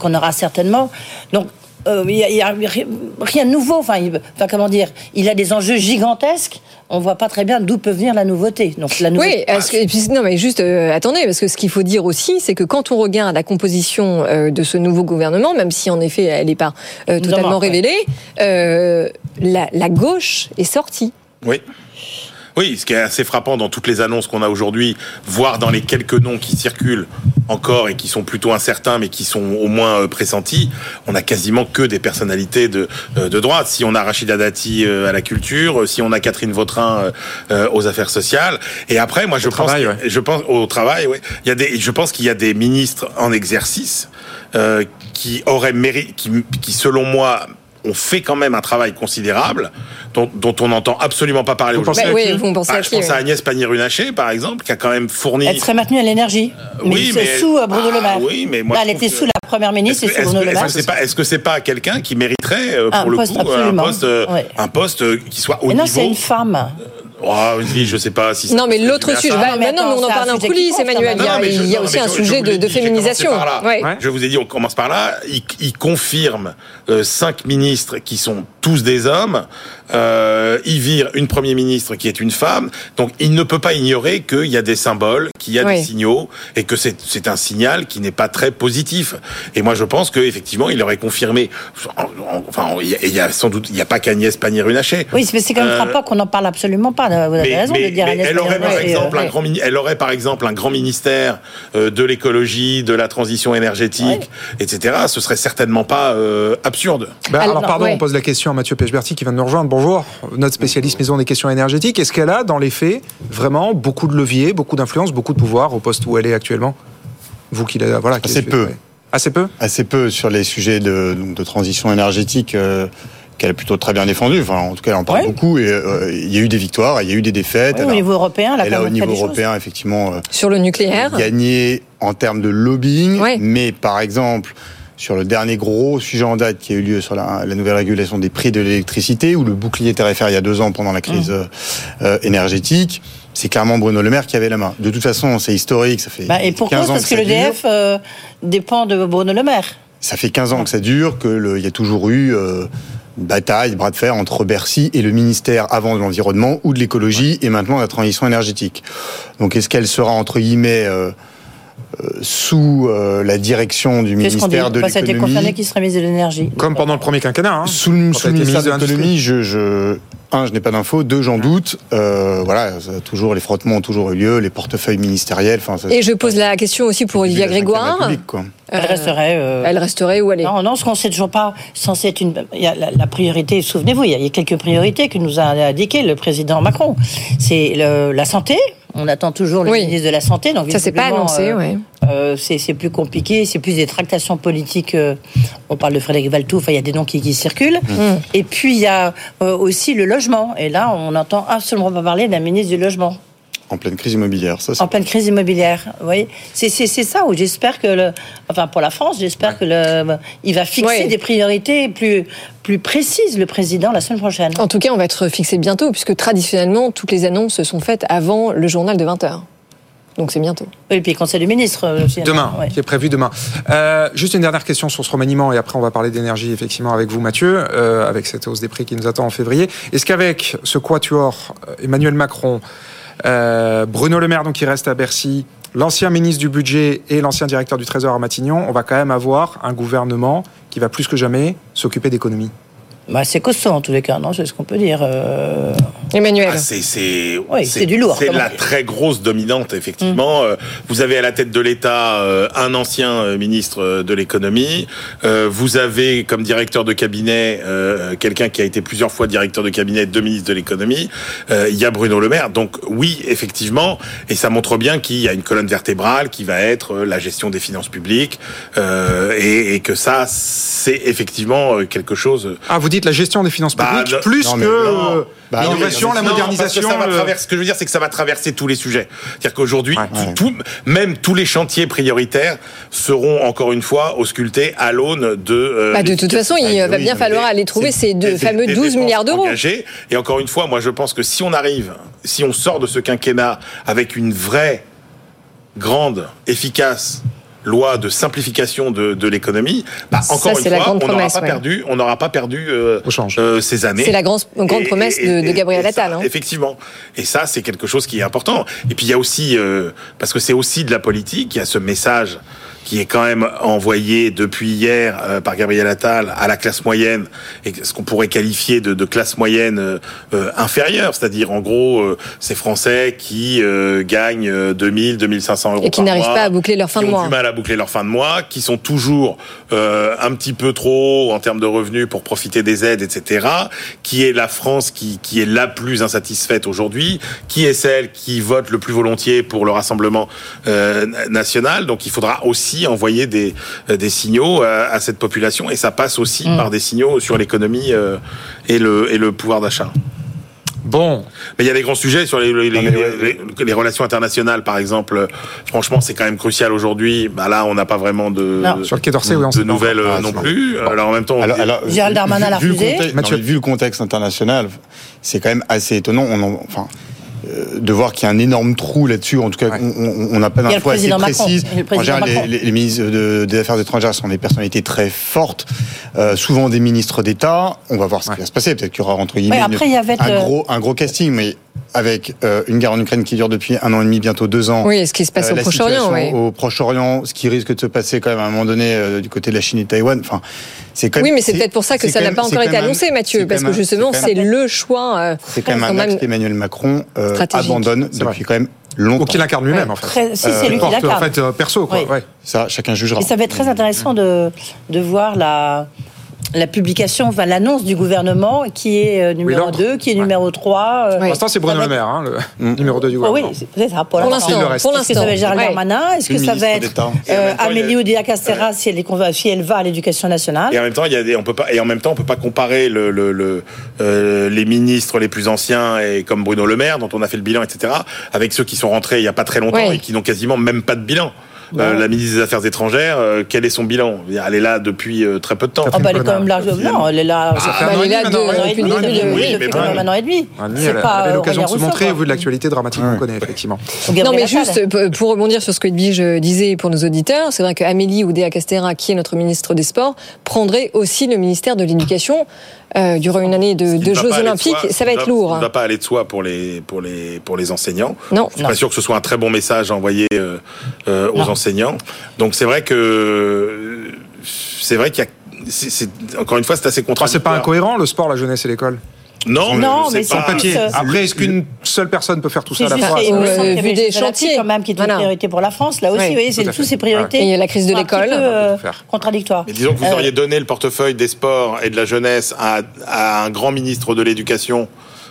Speaker 8: qu'on aura certainement. Donc il a, il y a ri- rien de nouveau. Enfin, il, enfin, comment dire Il a des enjeux gigantesques. On voit pas très bien d'où peut venir la nouveauté. Donc la nouveauté.
Speaker 7: Oui, est-ce que- et puis, non, mais juste, euh, attendez, parce que ce qu'il faut dire aussi, c'est que quand on regarde la composition euh, de ce nouveau gouvernement, même si en effet elle n'est pas euh, totalement révélée, euh, la, la gauche est sortie.
Speaker 14: Oui. Oui, ce qui est assez frappant dans toutes les annonces qu'on a aujourd'hui, voire dans les quelques noms qui circulent encore et qui sont plutôt incertains, mais qui sont au moins euh, pressentis, on a quasiment que des personnalités de, euh, de droite. Si on a Rachida Dati euh, à la culture, si on a Catherine Vautrin aux affaires sociales, et après, moi, je pense,
Speaker 6: travail, ouais.
Speaker 14: je pense au travail, oui. Il y a des, je pense qu'il y a des ministres en exercice euh, qui auraient mérité, qui, qui selon moi ont fait quand même un travail considérable dont, dont on n'entend absolument pas parler aujourd'hui.
Speaker 7: Bah oui, vous pensez
Speaker 14: Ah,
Speaker 7: à
Speaker 14: je pense
Speaker 7: oui.
Speaker 14: à Agnès Pannier-Runacher, par exemple, qui a quand même fourni.
Speaker 8: Elle serait maintenue à l'énergie. mais
Speaker 14: oui, mais-
Speaker 8: sous euh, Bruno
Speaker 14: Ah,
Speaker 8: Le Maire.
Speaker 14: oui, mais moi, je
Speaker 8: elle était
Speaker 14: que-
Speaker 8: sous la première ministre
Speaker 14: Est-ce
Speaker 8: et
Speaker 14: que
Speaker 8: sous Bruno Le Maire.
Speaker 14: est-ce que c'est pas, est-ce que c'est pas quelqu'un qui mériterait, euh,
Speaker 8: Un
Speaker 14: pour le
Speaker 8: poste,
Speaker 14: coup, un poste, euh,
Speaker 8: Ouais.
Speaker 14: un poste euh, qui soit au
Speaker 8: Mais non,
Speaker 14: niveau
Speaker 8: c'est une femme.
Speaker 14: Oh, oui, je sais pas si.
Speaker 7: Non, mais l'autre sujet, bah,
Speaker 8: Non, mais
Speaker 7: non, mais on en parle en coulisses, Emmanuel.
Speaker 8: quand
Speaker 7: Il y a,
Speaker 14: Non, je-
Speaker 7: il y a
Speaker 14: non,
Speaker 7: aussi un
Speaker 14: je- je
Speaker 7: sujet de, féminisation. Ouais.
Speaker 14: Je vous ai dit, on commence par là. Il, il confirme euh, cinq ministres qui sont tous des hommes. Euh, il vire une première ministre qui est une femme. Donc, il ne peut pas ignorer qu'il y a des symboles, qu'il y a
Speaker 7: Oui.
Speaker 14: des signaux, et que c'est c'est un signal qui n'est pas très positif. Et moi, je pense qu'effectivement, il aurait confirmé. Enfin, il y a- il y a sans doute, il n'y a pas qu'Agnès Pannier-Runacher.
Speaker 8: Oui, mais c'est quand même
Speaker 14: Euh,
Speaker 8: frappant qu'on n'en parle absolument pas. Vous avez
Speaker 14: mais,
Speaker 8: raison
Speaker 14: mais-
Speaker 8: de dire Agnès
Speaker 14: elle aurait par exemple
Speaker 8: euh,
Speaker 14: un
Speaker 8: ouais.
Speaker 14: grand elle aurait par exemple un grand ministère euh, de l'écologie, de la transition énergétique, etc. Ce serait certainement pas euh, absurde.
Speaker 6: Bah,
Speaker 7: Alors,
Speaker 6: alors, pardon,
Speaker 7: ouais.
Speaker 6: on pose la question à Mathieu Pechberti qui vient de nous rejoindre. Bonjour, notre spécialiste maison des questions énergétiques. Est-ce qu'elle a, dans les faits, vraiment beaucoup de leviers, beaucoup d'influence, beaucoup de pouvoir au poste où elle est actuellement? Vous qui la voilà,
Speaker 10: Assez peu.
Speaker 6: Assez peu?
Speaker 10: Assez peu sur les sujets de, de transition énergétique euh, qu'elle a plutôt très bien défendu. Enfin, en tout cas, elle en parle
Speaker 8: Ouais.
Speaker 10: beaucoup. Et euh, il y a eu des victoires, il y a eu des défaites.
Speaker 8: Oui, au
Speaker 10: a-
Speaker 8: niveau européen, a
Speaker 10: elle a au niveau
Speaker 8: choses.
Speaker 10: européen, effectivement, euh,
Speaker 7: Sur le nucléaire.
Speaker 10: gagné en termes de lobbying.
Speaker 7: Ouais.
Speaker 10: Mais par exemple, sur le dernier gros sujet en date qui a eu lieu sur la, la nouvelle régulation des prix de l'électricité ou le bouclier tarifaire il y a deux ans pendant la crise
Speaker 8: Mmh.
Speaker 10: euh, euh, énergétique, c'est clairement Bruno Le Maire qui avait la main. De toute façon, c'est historique. Ça fait
Speaker 8: Bah, et pourquoi
Speaker 10: 15 ans
Speaker 8: Parce que l'EDF euh, dépend de Bruno Le Maire.
Speaker 10: Ça fait 15 ans que ça dure, qu'il y a toujours eu euh, une bataille, bras de fer entre Bercy et le ministère avant de l'environnement ou de l'écologie et maintenant de la transition énergétique. Donc est-ce qu'elle sera entre guillemets sous euh, la direction du
Speaker 8: Qu'est-ce qu'on dit
Speaker 10: ministère de
Speaker 8: Bah, Ça a été confirmé
Speaker 10: l'économie
Speaker 8: qu'il serait ministre de l'énergie.
Speaker 6: Comme pendant le premier quinquennat. Hein.
Speaker 10: Sous, le- sous le ministère de
Speaker 6: ministre de
Speaker 10: l'économie, je, je, un, je n'ai pas d'infos. Deux, j'en doute. Euh, voilà, toujours les frottements ont toujours eu lieu, les portefeuilles ministériels. Ça-
Speaker 7: Et je pose la question aussi pour Olivia Grégoire.
Speaker 10: Quoi.
Speaker 8: Elle
Speaker 7: Euh,
Speaker 8: resterait. euh,
Speaker 7: Elle resterait où elle est
Speaker 8: Non, non, ce qu'on sait toujours pas, censé être une. Il y a la, la priorité, souvenez-vous, il y a- il y a quelques priorités que nous a indiqué le président Macron. C'est le- la santé. On attend toujours le
Speaker 7: Oui.
Speaker 8: ministre de la Santé. Donc
Speaker 7: Ça s'est pas annoncé,
Speaker 8: euh,
Speaker 7: ouais.
Speaker 8: euh, c'est plus compliqué, c'est plus des tractations politiques. euh, on parle de Frédéric Valtou, enfin, il y a des noms qui, qui circulent.
Speaker 7: Mm.
Speaker 8: Et puis, il y a euh, aussi le logement. Et là, on n'entend absolument pas parler d'un ministre du logement
Speaker 10: En pleine crise immobilière. Ça, c'est
Speaker 8: en pleine crise immobilière. Voyez, c'est c'est c'est ça où j'espère que le, enfin pour la France, j'espère que le, il va fixer
Speaker 7: Ouais.
Speaker 8: des priorités plus plus précises le président la semaine prochaine.
Speaker 7: En tout cas, on va être fixé bientôt, puisque traditionnellement, toutes les annonces se sont faites avant le journal de 20h. Donc c'est bientôt.
Speaker 8: Oui, et puis conseil des ministres euh, aussi.
Speaker 6: Demain,
Speaker 8: Ouais.
Speaker 6: qui est prévu demain. Euh, juste une dernière question sur ce remaniement et après on va parler d'énergie effectivement avec vous Mathieu, euh, avec cette hausse des prix qui nous attend en février. Est-ce qu'avec ce quatuor, Emmanuel Macron, euh, Bruno Le Maire donc qui reste à Bercy, l'ancien ministre du budget et l'ancien directeur du Trésor à Matignon, on va quand même avoir un gouvernement qui va plus que jamais s'occuper d'économie
Speaker 8: bah, c'est costaud en tous les cas, non C'est ce qu'on peut dire. Euh...
Speaker 7: Emmanuel.
Speaker 14: Ah, c'est c'est
Speaker 8: Oui, c'est du lourd,
Speaker 14: C'est la
Speaker 8: dire.
Speaker 14: très grosse dominante effectivement. Euh, Vous avez à la tête de l'État euh, un ancien euh, ministre de l'économie. Euh, Vous avez comme directeur de cabinet euh, quelqu'un qui a été plusieurs fois directeur de cabinet de ministre de l'économie. Euh, Il y a Bruno Le Maire. Donc oui, effectivement, et ça montre bien qu'il y a une colonne vertébrale qui va être la gestion des finances publiques euh, et, et que ça c'est effectivement quelque chose.
Speaker 6: Ah, vous dites la gestion des finances
Speaker 14: Bah,
Speaker 6: publiques plus
Speaker 14: non,
Speaker 6: que
Speaker 14: non.
Speaker 6: euh,
Speaker 14: Bah,
Speaker 6: l'innovation, la modernisation.
Speaker 14: parce que ça va
Speaker 6: le-
Speaker 14: traverser- ce que je veux dire, c'est que ça va traverser tous les sujets. C'est-à-dire qu'aujourd'hui, tout- tout- même tous les chantiers prioritaires seront encore une fois auscultés à l'aune de. euh,
Speaker 7: Bah, de toute façon, il va bien falloir aller trouver ces deux
Speaker 14: des-
Speaker 7: fameux
Speaker 14: des
Speaker 7: 12
Speaker 14: dépenses
Speaker 7: milliards d'euros.
Speaker 14: Et encore une fois, moi, je pense que si on arrive, si on sort de ce quinquennat avec une vraie, grande, efficace loi de simplification de, de l'économie, bah,
Speaker 7: Ça,
Speaker 14: encore une fois, on n'aura pas
Speaker 7: ouais.
Speaker 14: perdu, on n'aura pas perdu euh, euh, ces années.
Speaker 7: C'est la grande, grande
Speaker 14: Et-
Speaker 7: promesse
Speaker 14: et-
Speaker 7: de, de Gabriel Attal. hein.
Speaker 14: Effectivement. Et ça, c'est quelque chose qui est important. Et puis il y a aussi, euh, parce que c'est aussi de la politique, il y a ce message qui est quand même envoyé depuis hier euh, par Gabriel Attal à la classe moyenne et ce qu'on pourrait qualifier de, de classe moyenne euh, euh, inférieure, c'est-à-dire en gros euh, ces Français qui euh, gagnent euh, 2000, 2500 euros
Speaker 7: Et qui n'arrivent pas à boucler leur fin
Speaker 14: qui
Speaker 7: de
Speaker 14: ont
Speaker 7: mois.
Speaker 14: du mal à boucler leur fin de mois, qui sont toujours euh, un petit peu trop en termes de revenus pour profiter des aides, etc. Qui est la France qui, qui est la plus insatisfaite aujourd'hui, qui est celle qui vote le plus volontiers pour le Rassemblement euh, national. Donc il faudra aussi envoyer des, euh, des signaux à, à cette population et ça passe aussi
Speaker 6: Mm.
Speaker 14: par des signaux sur l'économie euh, et, le, et le pouvoir d'achat.
Speaker 6: Bon.
Speaker 14: Mais il y a des grands sujets sur les, les, les- les- les relations internationales, par exemple. Euh, Franchement, c'est quand même crucial aujourd'hui. Bah là, on n'a pas vraiment de,
Speaker 6: Non. Sur le Quai d'Orsay, oui, on
Speaker 14: de nouvelles euh,
Speaker 10: Ah,
Speaker 14: non plus. Alors en même temps, on
Speaker 10: Alors,
Speaker 14: dit-
Speaker 10: alors,
Speaker 8: Gérald Darmanin l'a
Speaker 10: vu le
Speaker 8: refusé.
Speaker 10: mais vu le contexte international, c'est quand même assez étonnant. On en- enfin, euh, de voir qu'il y a un énorme trou là-dessus. En tout cas, on- n'a pas d'infos assez précises. En général, les, les- les ministres de- des Affaires étrangères sont des personnalités très fortes, euh, souvent des ministres d'État. On va voir ce qui va se passer. Peut-être qu'il y aura entre guillemets
Speaker 8: Ouais, après, il y avait
Speaker 10: un,
Speaker 8: le-
Speaker 10: gros, un gros casting, mais avec euh, une guerre en Ukraine qui dure depuis un an et demi, bientôt deux ans.
Speaker 7: Oui, ce qui se passe
Speaker 10: Euh,
Speaker 7: au Proche-Orient, oui.
Speaker 10: Au Proche-Orient, ce qui risque de se passer quand même à un moment donné euh, du côté de la Chine et de Taïwan. Enfin, c'est quand même.
Speaker 7: Oui, mais c'est peut-être pour ça que ça n'a pas encore été
Speaker 10: un-
Speaker 7: annoncé, Mathieu, parce que justement,
Speaker 10: c'est
Speaker 7: le choix. euh,
Speaker 10: C'est quand même un axe qu'Emmanuel Macron euh, abandonne depuis quand même longtemps.
Speaker 6: Ou qu'il incarne lui-même, en fait.
Speaker 8: Très- si, c'est lui qui l'incarne.
Speaker 6: En fait, perso, quoi.
Speaker 8: Oui.
Speaker 6: ouais.
Speaker 10: Ça, chacun jugera.
Speaker 8: Et ça va être très intéressant de, de voir la, la publication, enfin l'annonce du gouvernement qui est euh, numéro
Speaker 6: l'ordre.
Speaker 8: 2, qui est numéro 3. euh,
Speaker 6: Pour l'instant, c'est Bruno Le Maire, hein, le numéro 2 du
Speaker 8: Oh oui,
Speaker 6: gouvernement.
Speaker 8: c'est peut-être ça, pour
Speaker 7: Pour
Speaker 8: l'instant. Est-ce que ça va être. Gérald
Speaker 7: Ouais.
Speaker 8: Darmanin Est-ce que ça va être euh, Amélie Oudéa-Castéra si, elle est conva- si elle va à l'éducation nationale
Speaker 14: Et en même temps, il y a des, on peut pas, et en même temps, on peut pas comparer le, le, le, euh, les ministres les plus anciens et comme Bruno Le Maire, dont on a fait le bilan, etc., avec ceux qui sont rentrés il y a pas très longtemps
Speaker 7: Ouais.
Speaker 14: et qui n'ont quasiment même pas de bilan. Euh, la ministre des Affaires étrangères, euh, quel est son bilan? Elle est là depuis euh, très peu de temps.
Speaker 8: Ah bah elle est quand même large. Non, elle est là.
Speaker 6: Ça fait un an
Speaker 7: elle
Speaker 6: et
Speaker 7: est
Speaker 6: demi
Speaker 7: là depuis le
Speaker 6: Un an et
Speaker 7: début
Speaker 6: demi, Elle avait l'occasion de se montrer au vu de l'actualité dramatique qu'on connaît, effectivement.
Speaker 8: Ou
Speaker 7: Non, mais juste pour rebondir sur ce que Edwige disait pour nos auditeurs, c'est vrai qu'Amélie Oudéa-Castéra, qui est notre ministre des Sports, prendrait aussi le ministère de l'Éducation euh, durant une année de,
Speaker 14: ne
Speaker 7: Jeux
Speaker 14: de
Speaker 7: Olympiques.
Speaker 14: soi,
Speaker 7: Ça va être lourd.
Speaker 14: Ce qui
Speaker 7: hein.
Speaker 14: ne va pas aller de soi pour les, pour les, pour les enseignants.
Speaker 7: Non.
Speaker 14: Je suis pas sûr que ce soit un très bon message envoyé euh, euh, aux
Speaker 8: Non.
Speaker 14: enseignants. Donc c'est vrai que c'est vrai qu'il y a encore une fois c'est assez
Speaker 6: Enfin, c'est
Speaker 14: contradictoire.
Speaker 6: pas incohérent, le sport, la jeunesse et l'école.
Speaker 14: Non,
Speaker 8: Non,
Speaker 14: c'est
Speaker 8: mais c'est
Speaker 14: pas
Speaker 8: pas
Speaker 6: Papier. Après, est-ce qu'une seule personne peut faire tout ça à la fois
Speaker 7: Euh, vu des chantiers.
Speaker 8: quand même qui est une
Speaker 7: Voilà.
Speaker 8: priorité pour la France. Là aussi,
Speaker 7: Oui,
Speaker 8: vous voyez, c'est
Speaker 6: tout
Speaker 8: ces priorités.
Speaker 7: Et il y a la crise de l'école.
Speaker 8: euh,
Speaker 6: Faire.
Speaker 8: contradictoires.
Speaker 14: Mais disons que vous
Speaker 8: Euh,
Speaker 14: auriez donné le portefeuille des sports et de la jeunesse à, à un grand ministre de l'éducation.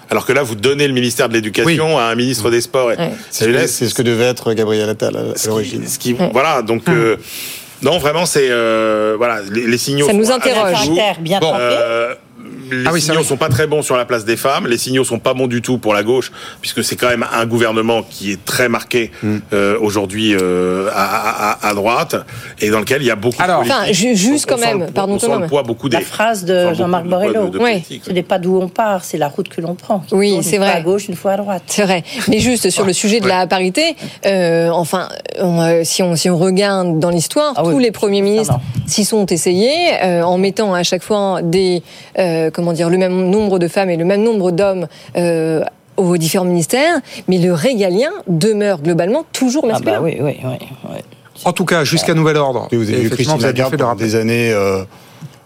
Speaker 14: Alors que là, vous donnez le ministère de l'éducation à un ministre des sports. Et,
Speaker 7: Ouais.
Speaker 10: C'est ce, que- c'est ce que devait être Gabriel Attal à, l'origine.
Speaker 14: ce qui- voilà, donc euh, non, vraiment, c'est euh, voilà, les, les signaux.
Speaker 7: Ça nous interroge.
Speaker 8: Caractère bien
Speaker 6: Bon.
Speaker 14: Euh, les
Speaker 6: Ah oui,
Speaker 14: signaux
Speaker 6: oui.
Speaker 14: sont pas très bons sur la place des femmes. Les signaux sont pas bons du tout pour la gauche, puisque c'est quand même un gouvernement qui est très marqué
Speaker 6: Hmm.
Speaker 14: euh, aujourd'hui euh, à, à- à droite et dans lequel il y a beaucoup.
Speaker 6: Alors,
Speaker 14: de
Speaker 7: Enfin, juste
Speaker 14: On-
Speaker 7: quand même,
Speaker 14: le
Speaker 7: pardon,
Speaker 14: on sent
Speaker 7: Thomas.
Speaker 14: le poids beaucoup des.
Speaker 8: La phrase de Jean-Marc Borrello.
Speaker 14: de- de
Speaker 7: Ouais.
Speaker 14: politique.
Speaker 8: Ce n'est pas d'où on part, c'est la route que l'on prend.
Speaker 7: Oui, c'est
Speaker 8: une fois
Speaker 7: vrai.
Speaker 8: à gauche, une fois à droite.
Speaker 7: C'est vrai. Mais juste sur le sujet de la parité, euh, enfin, on, euh, si, on, si on regarde dans l'histoire,
Speaker 8: Ah oui.
Speaker 7: tous les premiers ministres s'y sont essayés euh, en mettant à chaque fois des, euh, comment dire, le même nombre de femmes et le même nombre d'hommes. euh, aux différents ministères, mais le régalien demeure globalement toujours
Speaker 8: Ah
Speaker 7: masculin.
Speaker 8: bah oui, oui, oui. oui.
Speaker 6: En tout cas, jusqu'à nouvel ordre.
Speaker 10: Et vous avez vu Christine Lagarde pendant des années euh,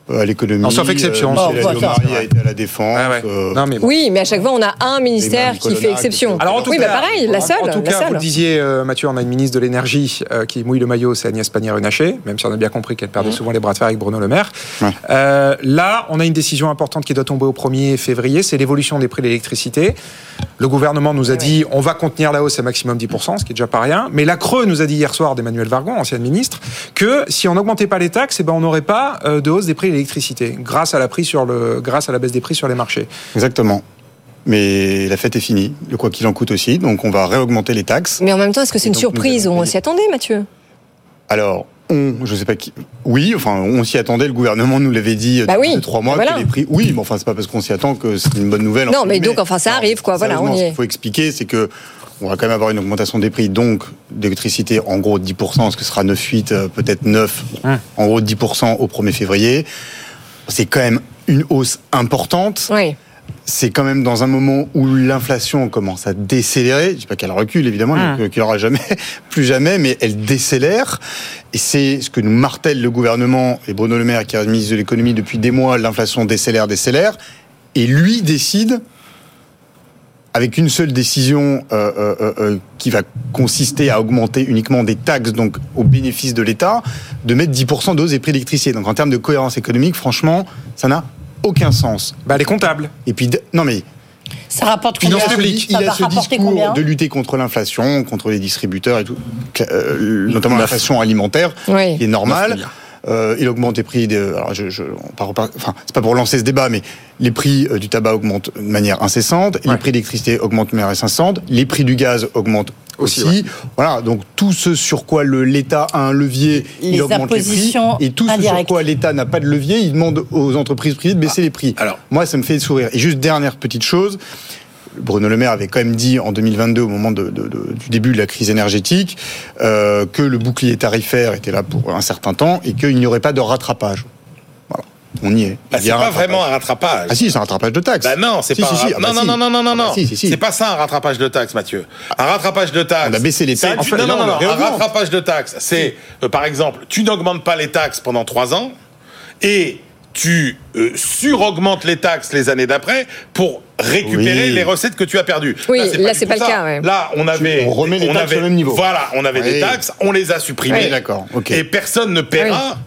Speaker 10: à l'économie.
Speaker 6: Non, sauf exception.
Speaker 10: Euh, Alliot-Marie
Speaker 6: ça.
Speaker 10: a été à la défense.
Speaker 6: Ah ouais.
Speaker 10: euh,
Speaker 6: Non, mais bon.
Speaker 7: Oui, mais à chaque fois, on a un ministère qui fait exception.
Speaker 6: Alors en tout
Speaker 7: oui,
Speaker 6: cas,
Speaker 7: bah pareil, la seule.
Speaker 6: En tout
Speaker 7: la
Speaker 6: cas,
Speaker 7: seule.
Speaker 6: vous le disiez, euh, Mathieu, on a une ministre de l'énergie euh, qui mouille le maillot, c'est Agnès Pannier-Runacher, même si on a bien compris qu'elle perdait souvent les bras de fer avec Bruno Le Maire. Euh, là, on a une décision importante qui doit tomber au 1er février, c'est l'évolution des prix de l'électricité. Le gouvernement nous a dit on va contenir la hausse à maximum 10%, ce qui est déjà pas rien. Mais la Creux nous a dit hier soir d'Emmanuel Vargon, ancienne ministre, que si on n'augmentait pas les taxes, eh ben, on n'aurait pas euh, de hausse des prix de l'électricité grâce à la prix sur le, grâce à la baisse des prix sur les marchés.
Speaker 10: Exactement. Mais la fête est finie, le quoi qu'il en coûte aussi, donc on va réaugmenter les taxes.
Speaker 7: Mais en même temps, est-ce que c'est une surprise? On s'y attendait, Mathieu?
Speaker 10: Alors, on, je sais pas qui. Oui, enfin, on s'y attendait. Le gouvernement nous l'avait dit
Speaker 7: Bah
Speaker 10: depuis
Speaker 7: oui,
Speaker 10: trois mois
Speaker 7: bah voilà.
Speaker 10: que les prix. Oui, mais enfin, c'est pas parce qu'on s'y attend que c'est une bonne nouvelle.
Speaker 7: Non, mais donc, enfin, ça arrive, quoi. Voilà, on y
Speaker 10: ce
Speaker 7: est.
Speaker 10: qu'il faut expliquer, c'est que on va quand même avoir une augmentation des prix, donc d'électricité en gros de 10%, ce que sera 9,8, euh, peut-être 9, en gros de 10% au 1er février. C'est quand même une hausse importante.
Speaker 7: Oui.
Speaker 10: C'est quand même dans un moment où l'inflation commence à décélérer. Je dis pas qu'elle recule, évidemment,
Speaker 7: Ah.
Speaker 10: qu'il n'y aura jamais, plus jamais, mais elle décélère. Et c'est ce que nous martèle le gouvernement et Bruno Le Maire, qui est ministre de l'économie depuis des mois, l'inflation décélère, décélère. Et lui décide, avec une seule décision euh, euh, euh, euh, qui va consister à augmenter uniquement des taxes, donc au bénéfice de l'État, de mettre 10% de hausse des prix d'électricité. Donc en termes de cohérence économique, franchement, ça n'a aucun sens.
Speaker 6: Bah, les comptables.
Speaker 10: Et puis, de- non mais
Speaker 8: Ça rapporte combien?
Speaker 10: a ce, il a ce discours de lutter contre l'inflation, contre les distributeurs et tout, euh, notamment l'inflation alimentaire,
Speaker 7: Oui.
Speaker 10: qui est normale. Euh, il augmente les prix. De, alors je, je, on part- enfin, c'est pas pour lancer ce débat, mais les prix euh, du tabac augmentent de manière incessante, les prix de l'électricité augmentent de manière incessante, les prix du gaz augmentent aussi.
Speaker 6: Aussi,
Speaker 10: Voilà, donc tout ce sur quoi le- l'État a un levier,
Speaker 8: Les
Speaker 10: il augmente les prix,
Speaker 8: impositions
Speaker 10: et tout ce sur quoi l'État n'a pas de levier, il demande aux entreprises privées de baisser les prix.
Speaker 14: alors-
Speaker 10: moi, ça me fait sourire. Et juste dernière petite chose. Bruno Le Maire avait quand même dit en 2022, au moment de- de- de- du début de la crise énergétique, euh, que le bouclier tarifaire était là pour un certain temps et qu'il n'y aurait pas de rattrapage. Voilà, on y est.
Speaker 14: Bah, c'est pas
Speaker 10: rattrapage.
Speaker 14: vraiment un rattrapage.
Speaker 10: Ah si, c'est un rattrapage de taxes.
Speaker 14: Bah non, c'est
Speaker 10: Si,
Speaker 14: pas.
Speaker 10: si, si. Ah bah
Speaker 14: non, non, non, non, non, non,
Speaker 10: Ah bah
Speaker 14: non. C'est pas ça un rattrapage de taxes, Mathieu. Un rattrapage de taxes.
Speaker 10: On a baissé les taxes,
Speaker 14: Non, non,
Speaker 10: on
Speaker 14: non, non. Un rattrapage de taxes, c'est, euh, par exemple, tu n'augmentes pas les taxes pendant trois ans et tu euh, suraugmentes les taxes les années d'après pour récupérer
Speaker 10: Oui.
Speaker 14: les recettes que tu as perdues.
Speaker 7: Oui, là, c'est
Speaker 14: tout
Speaker 7: pas le
Speaker 14: ça.
Speaker 7: cas, ouais.
Speaker 14: Là, on avait,
Speaker 10: On remet les taxes
Speaker 14: avait-
Speaker 10: au même niveau.
Speaker 14: Voilà, on avait des taxes, on les a supprimées.
Speaker 10: Oui, d'accord.
Speaker 14: Et personne ne paiera.
Speaker 7: Ah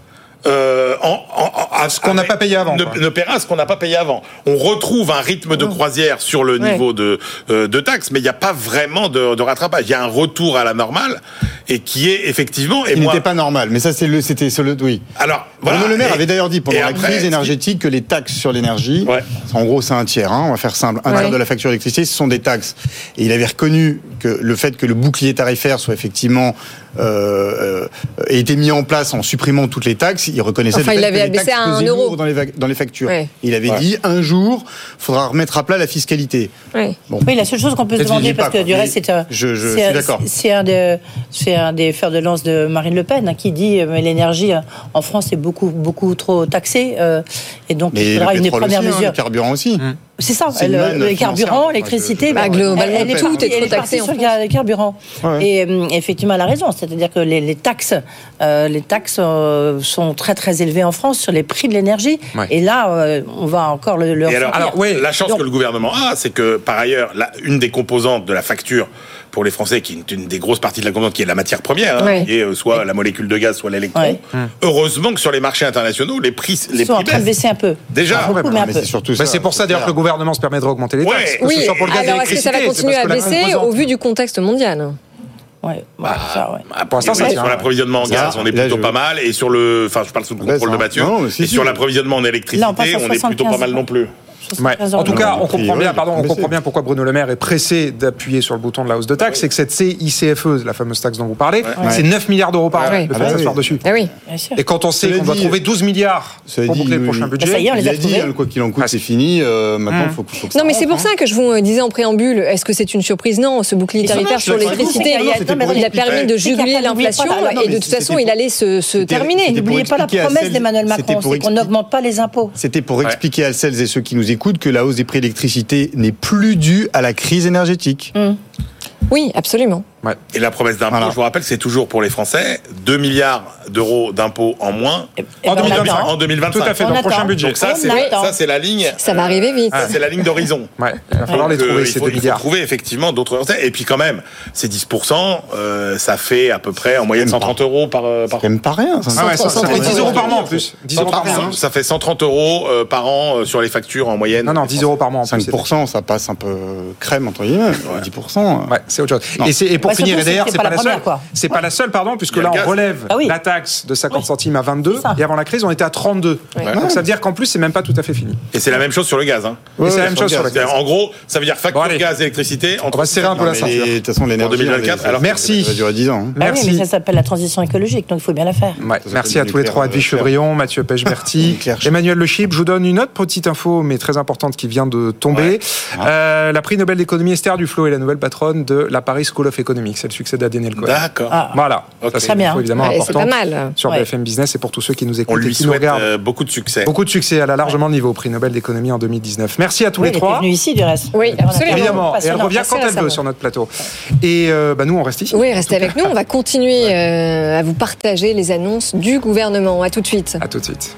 Speaker 14: euh, en, en- en- à
Speaker 6: Ce qu'on n'a pas payé avant,
Speaker 14: Ne, ne paiera ce qu'on n'a pas payé avant. On retrouve un rythme de croisière sur le
Speaker 7: Ouais.
Speaker 14: niveau de, euh, de taxes, mais il n'y a pas vraiment de, de rattrapage. Il y a un retour à la normale et qui est effectivement. Et
Speaker 10: Il
Speaker 14: moi,
Speaker 10: n'était pas normal, mais ça c'est le, c'était le, oui.
Speaker 14: alors voilà.
Speaker 10: Bruno Le Maire
Speaker 14: Et-
Speaker 10: avait d'ailleurs dit pendant la
Speaker 14: après,
Speaker 10: crise énergétique que les taxes sur l'énergie,
Speaker 14: Ouais.
Speaker 10: en gros c'est un tiers, hein, on va faire simple, un
Speaker 7: Ouais.
Speaker 10: tiers de la facture d'électricité, ce sont des taxes. Et il avait reconnu que le fait que le bouclier tarifaire soit effectivement euh, euh, ait été mis en place en supprimant toutes les taxes, il reconnaissait
Speaker 7: Enfin,
Speaker 10: le
Speaker 7: il
Speaker 10: fait
Speaker 7: l'avait
Speaker 10: que les taxes
Speaker 7: à un euro.
Speaker 10: dans les, va- dans les factures.
Speaker 7: Ouais.
Speaker 10: Il avait
Speaker 14: Ouais.
Speaker 10: dit un jour, faudra remettre à plat la fiscalité.
Speaker 7: Oui.
Speaker 10: Bon.
Speaker 8: Oui, la seule chose qu'on peut se demander,
Speaker 10: pas,
Speaker 8: parce que
Speaker 10: quoi,
Speaker 8: du reste, c'est un,
Speaker 10: je- je
Speaker 8: c'est
Speaker 10: suis
Speaker 8: un-
Speaker 10: d'accord.
Speaker 8: c'est un, de- c'est un des fers de lance de Marine Le Pen hein, qui dit euh, mais l'énergie en France est beaucoup beaucoup trop taxée euh, et donc
Speaker 10: Mais
Speaker 8: il faudra une des premières
Speaker 10: aussi, hein,
Speaker 8: mesures.
Speaker 10: le carburant aussi.
Speaker 8: C'est ça, le- carburants,
Speaker 10: Enfin,
Speaker 8: l'électricité.
Speaker 7: Bah, globalement,
Speaker 8: elle est
Speaker 7: tout est trop
Speaker 8: elle est
Speaker 7: taxé
Speaker 8: sur le le carburant.
Speaker 10: Ouais.
Speaker 8: Et euh, effectivement, elle a raison. C'est-à-dire que les, les taxes, euh, les taxes euh, sont très très élevées en France sur les prix de l'énergie.
Speaker 6: Ouais.
Speaker 8: Et là, euh, on va encore le, le
Speaker 14: Et alors,
Speaker 6: oui.
Speaker 14: la chance
Speaker 8: Donc-
Speaker 14: que le gouvernement a, c'est que par ailleurs, la- une des composantes de la facture pour les Français, qui est une des grosses parties de la composante, qui est la matière première, hein,
Speaker 7: Oui.
Speaker 14: qui est euh, soit la molécule de gaz, soit l'électron.
Speaker 8: Ouais.
Speaker 14: Heureusement que sur les marchés internationaux, les prix, les
Speaker 8: Ils sont en train de baisser un peu.
Speaker 14: Déjà.
Speaker 8: Pas beaucoup, mais un
Speaker 10: mais c'est surtout
Speaker 6: Bah,
Speaker 10: ça.
Speaker 6: c'est pour ça d'ailleurs que le gouvernement se permet de augmenter les
Speaker 14: Ouais.
Speaker 6: taxes. que
Speaker 7: Oui,
Speaker 6: ce soit pour le gaz et
Speaker 7: alors est-ce que ça va continuer à baisser au vu du contexte mondial?
Speaker 8: Ouais, ouais, ça, ouais.
Speaker 14: Ah,
Speaker 6: Pour l'instant, ça
Speaker 14: oui, sur l'approvisionnement en
Speaker 10: Ça,
Speaker 14: gaz, on est
Speaker 10: là,
Speaker 14: plutôt
Speaker 10: je-
Speaker 14: pas mal. Et sur le, enfin, je parle sous le contrôle de Mathieu.
Speaker 10: non, mais si,
Speaker 14: et
Speaker 10: si.
Speaker 14: sur l'approvisionnement en électricité,
Speaker 8: Là, on
Speaker 14: est plutôt
Speaker 8: 75,
Speaker 14: pas mal non plus.
Speaker 6: Ouais.
Speaker 8: 75
Speaker 6: En tout cas, on comprend bien, pardon, on comprend bien pourquoi Bruno Le Maire est pressé d'appuyer sur le bouton de la hausse de taxes. C'est que cette CICFE, la fameuse taxe dont vous parlez, c'est 9 milliards d'euros par an.
Speaker 10: Ah
Speaker 6: fait
Speaker 10: bah
Speaker 6: s'asseoir
Speaker 10: oui.
Speaker 6: dessus.
Speaker 7: Ah oui.
Speaker 8: Bien sûr.
Speaker 6: Et quand on sait qu'on doit trouver 12 milliards pour boucler le prochain budget.
Speaker 8: Bah, ça y est, on les
Speaker 10: Il
Speaker 8: a
Speaker 10: dit, hein, quoi qu'il en coûte, c'est fini. euh, maintenant, il faut, faut que ça
Speaker 7: Non, mais c'est pour ça que je vous euh, disais en préambule, est-ce que c'est une surprise? Non, ce bouclier tarifaire sur l'électricité, il a permis de juguler l'inflation et de toute façon, il allait se, terminer.
Speaker 8: N'oubliez pas la promesse d'Emmanuel
Speaker 10: c'était
Speaker 8: Macron,
Speaker 10: pour
Speaker 8: c'est qu'on n'augmente pas les impôts.
Speaker 10: C'était pour expliquer à celles et ceux qui nous écoutent que la hausse des prix d'électricité n'est plus due à la crise énergétique.
Speaker 7: Oui, absolument.
Speaker 14: Et la promesse d'impôt,
Speaker 10: Voilà.
Speaker 14: je vous rappelle, c'est toujours pour les Français 2 milliards d'euros d'impôts en moins
Speaker 8: Et
Speaker 6: En
Speaker 8: ben, on
Speaker 6: 2025.
Speaker 8: attend.
Speaker 14: en 2025.
Speaker 6: Tout à fait,
Speaker 8: On
Speaker 6: dans le prochain budget.
Speaker 14: Donc ça, c'est
Speaker 8: attend.
Speaker 14: ça, c'est la ligne.
Speaker 7: Ça va arriver vite.
Speaker 14: Ah, c'est la ligne d'horizon.
Speaker 6: Ouais, il va falloir
Speaker 14: Donc,
Speaker 6: les trouver,
Speaker 14: euh, il
Speaker 6: ces
Speaker 14: faut,
Speaker 6: 2
Speaker 14: il faut
Speaker 6: milliards.
Speaker 14: trouver effectivement d'autres recettes. Et puis quand même, ces 10%, euh, ça fait à peu près en moyenne
Speaker 10: Même
Speaker 14: 130 euros par, euh, par
Speaker 10: même pas rien. ça.
Speaker 6: Ah ouais, ça, ça fait 10 euros par mois en plus. 10 euros par mois. hein.
Speaker 14: Ça fait 130 euros euh, par an euh, sur les factures en moyenne.
Speaker 6: Non, non, 10 euros par mois en plus.
Speaker 10: 5%, ça passe un peu crème, entre guillemets. 10%.
Speaker 6: Ouais, c'est autre chose. Et, et pour
Speaker 8: Ouais,
Speaker 6: finir, et d'ailleurs,
Speaker 8: c'est pas
Speaker 6: pas,
Speaker 8: la
Speaker 6: seule. C'est pas la seule, pardon, puisque là, on relève
Speaker 8: Ah oui.
Speaker 6: la taxe de 50
Speaker 8: Oui.
Speaker 6: centimes à 22.
Speaker 8: C'est ça.
Speaker 6: Et avant la crise, on était à 32.
Speaker 7: Ouais.
Speaker 6: Donc ça veut dire qu'en plus, c'est même pas tout à fait fini.
Speaker 14: Et c'est la même chose sur le gaz. Hein.
Speaker 6: et c'est la même
Speaker 10: sur
Speaker 6: chose
Speaker 10: le
Speaker 6: sur le
Speaker 10: gaz.
Speaker 6: gaz.
Speaker 14: C'est-à-dire, En gros, ça veut dire facture gaz, électricité.
Speaker 6: On va se serrer un peu la ceinture.
Speaker 10: De toute façon, l'énergie.
Speaker 14: 2024,
Speaker 10: elle,
Speaker 14: alors
Speaker 6: Merci.
Speaker 10: Ça va durer 10 ans. hein.
Speaker 8: Ah oui,
Speaker 6: Merci.
Speaker 8: mais ça s'appelle la transition écologique, donc il faut bien la faire.
Speaker 6: Merci à tous les trois, Edwige. Chevrillon, Mathieu
Speaker 10: cher.
Speaker 6: Emmanuel Le Chip. Je vous donne une autre petite info, mais très importante, qui vient de tomber. Euh, la prix Nobel d'économie Esther Duflo est la nouvelle patronne de la Paris School of Economics. Elle succède à Daniel Cohen.
Speaker 14: D'accord.
Speaker 8: Ah.
Speaker 6: Voilà. Ça, c'est
Speaker 8: Très bien.
Speaker 6: info évidemment
Speaker 7: Ouais, c'est
Speaker 6: importante
Speaker 7: pas mal.
Speaker 6: sur
Speaker 8: Ouais.
Speaker 6: BFM Business et pour tous ceux qui nous écoutent
Speaker 14: On
Speaker 6: et qui nous
Speaker 14: souhaite
Speaker 6: regardent.
Speaker 14: euh, beaucoup de succès.
Speaker 6: Beaucoup de succès. Elle a largement le niveau au prix Nobel d'économie en 2019. Merci à tous
Speaker 8: Oui,
Speaker 6: les
Speaker 8: elle était
Speaker 6: trois.
Speaker 8: venue ici, du reste.
Speaker 7: Oui, absolument.
Speaker 6: Évidemment. Et elle revient quand elle veut sur notre plateau. Et euh, bah, nous, on reste ici.
Speaker 7: Oui, restez avec nous. On va continuer euh, à vous partager les annonces du gouvernement. À tout de suite.
Speaker 6: À tout de suite.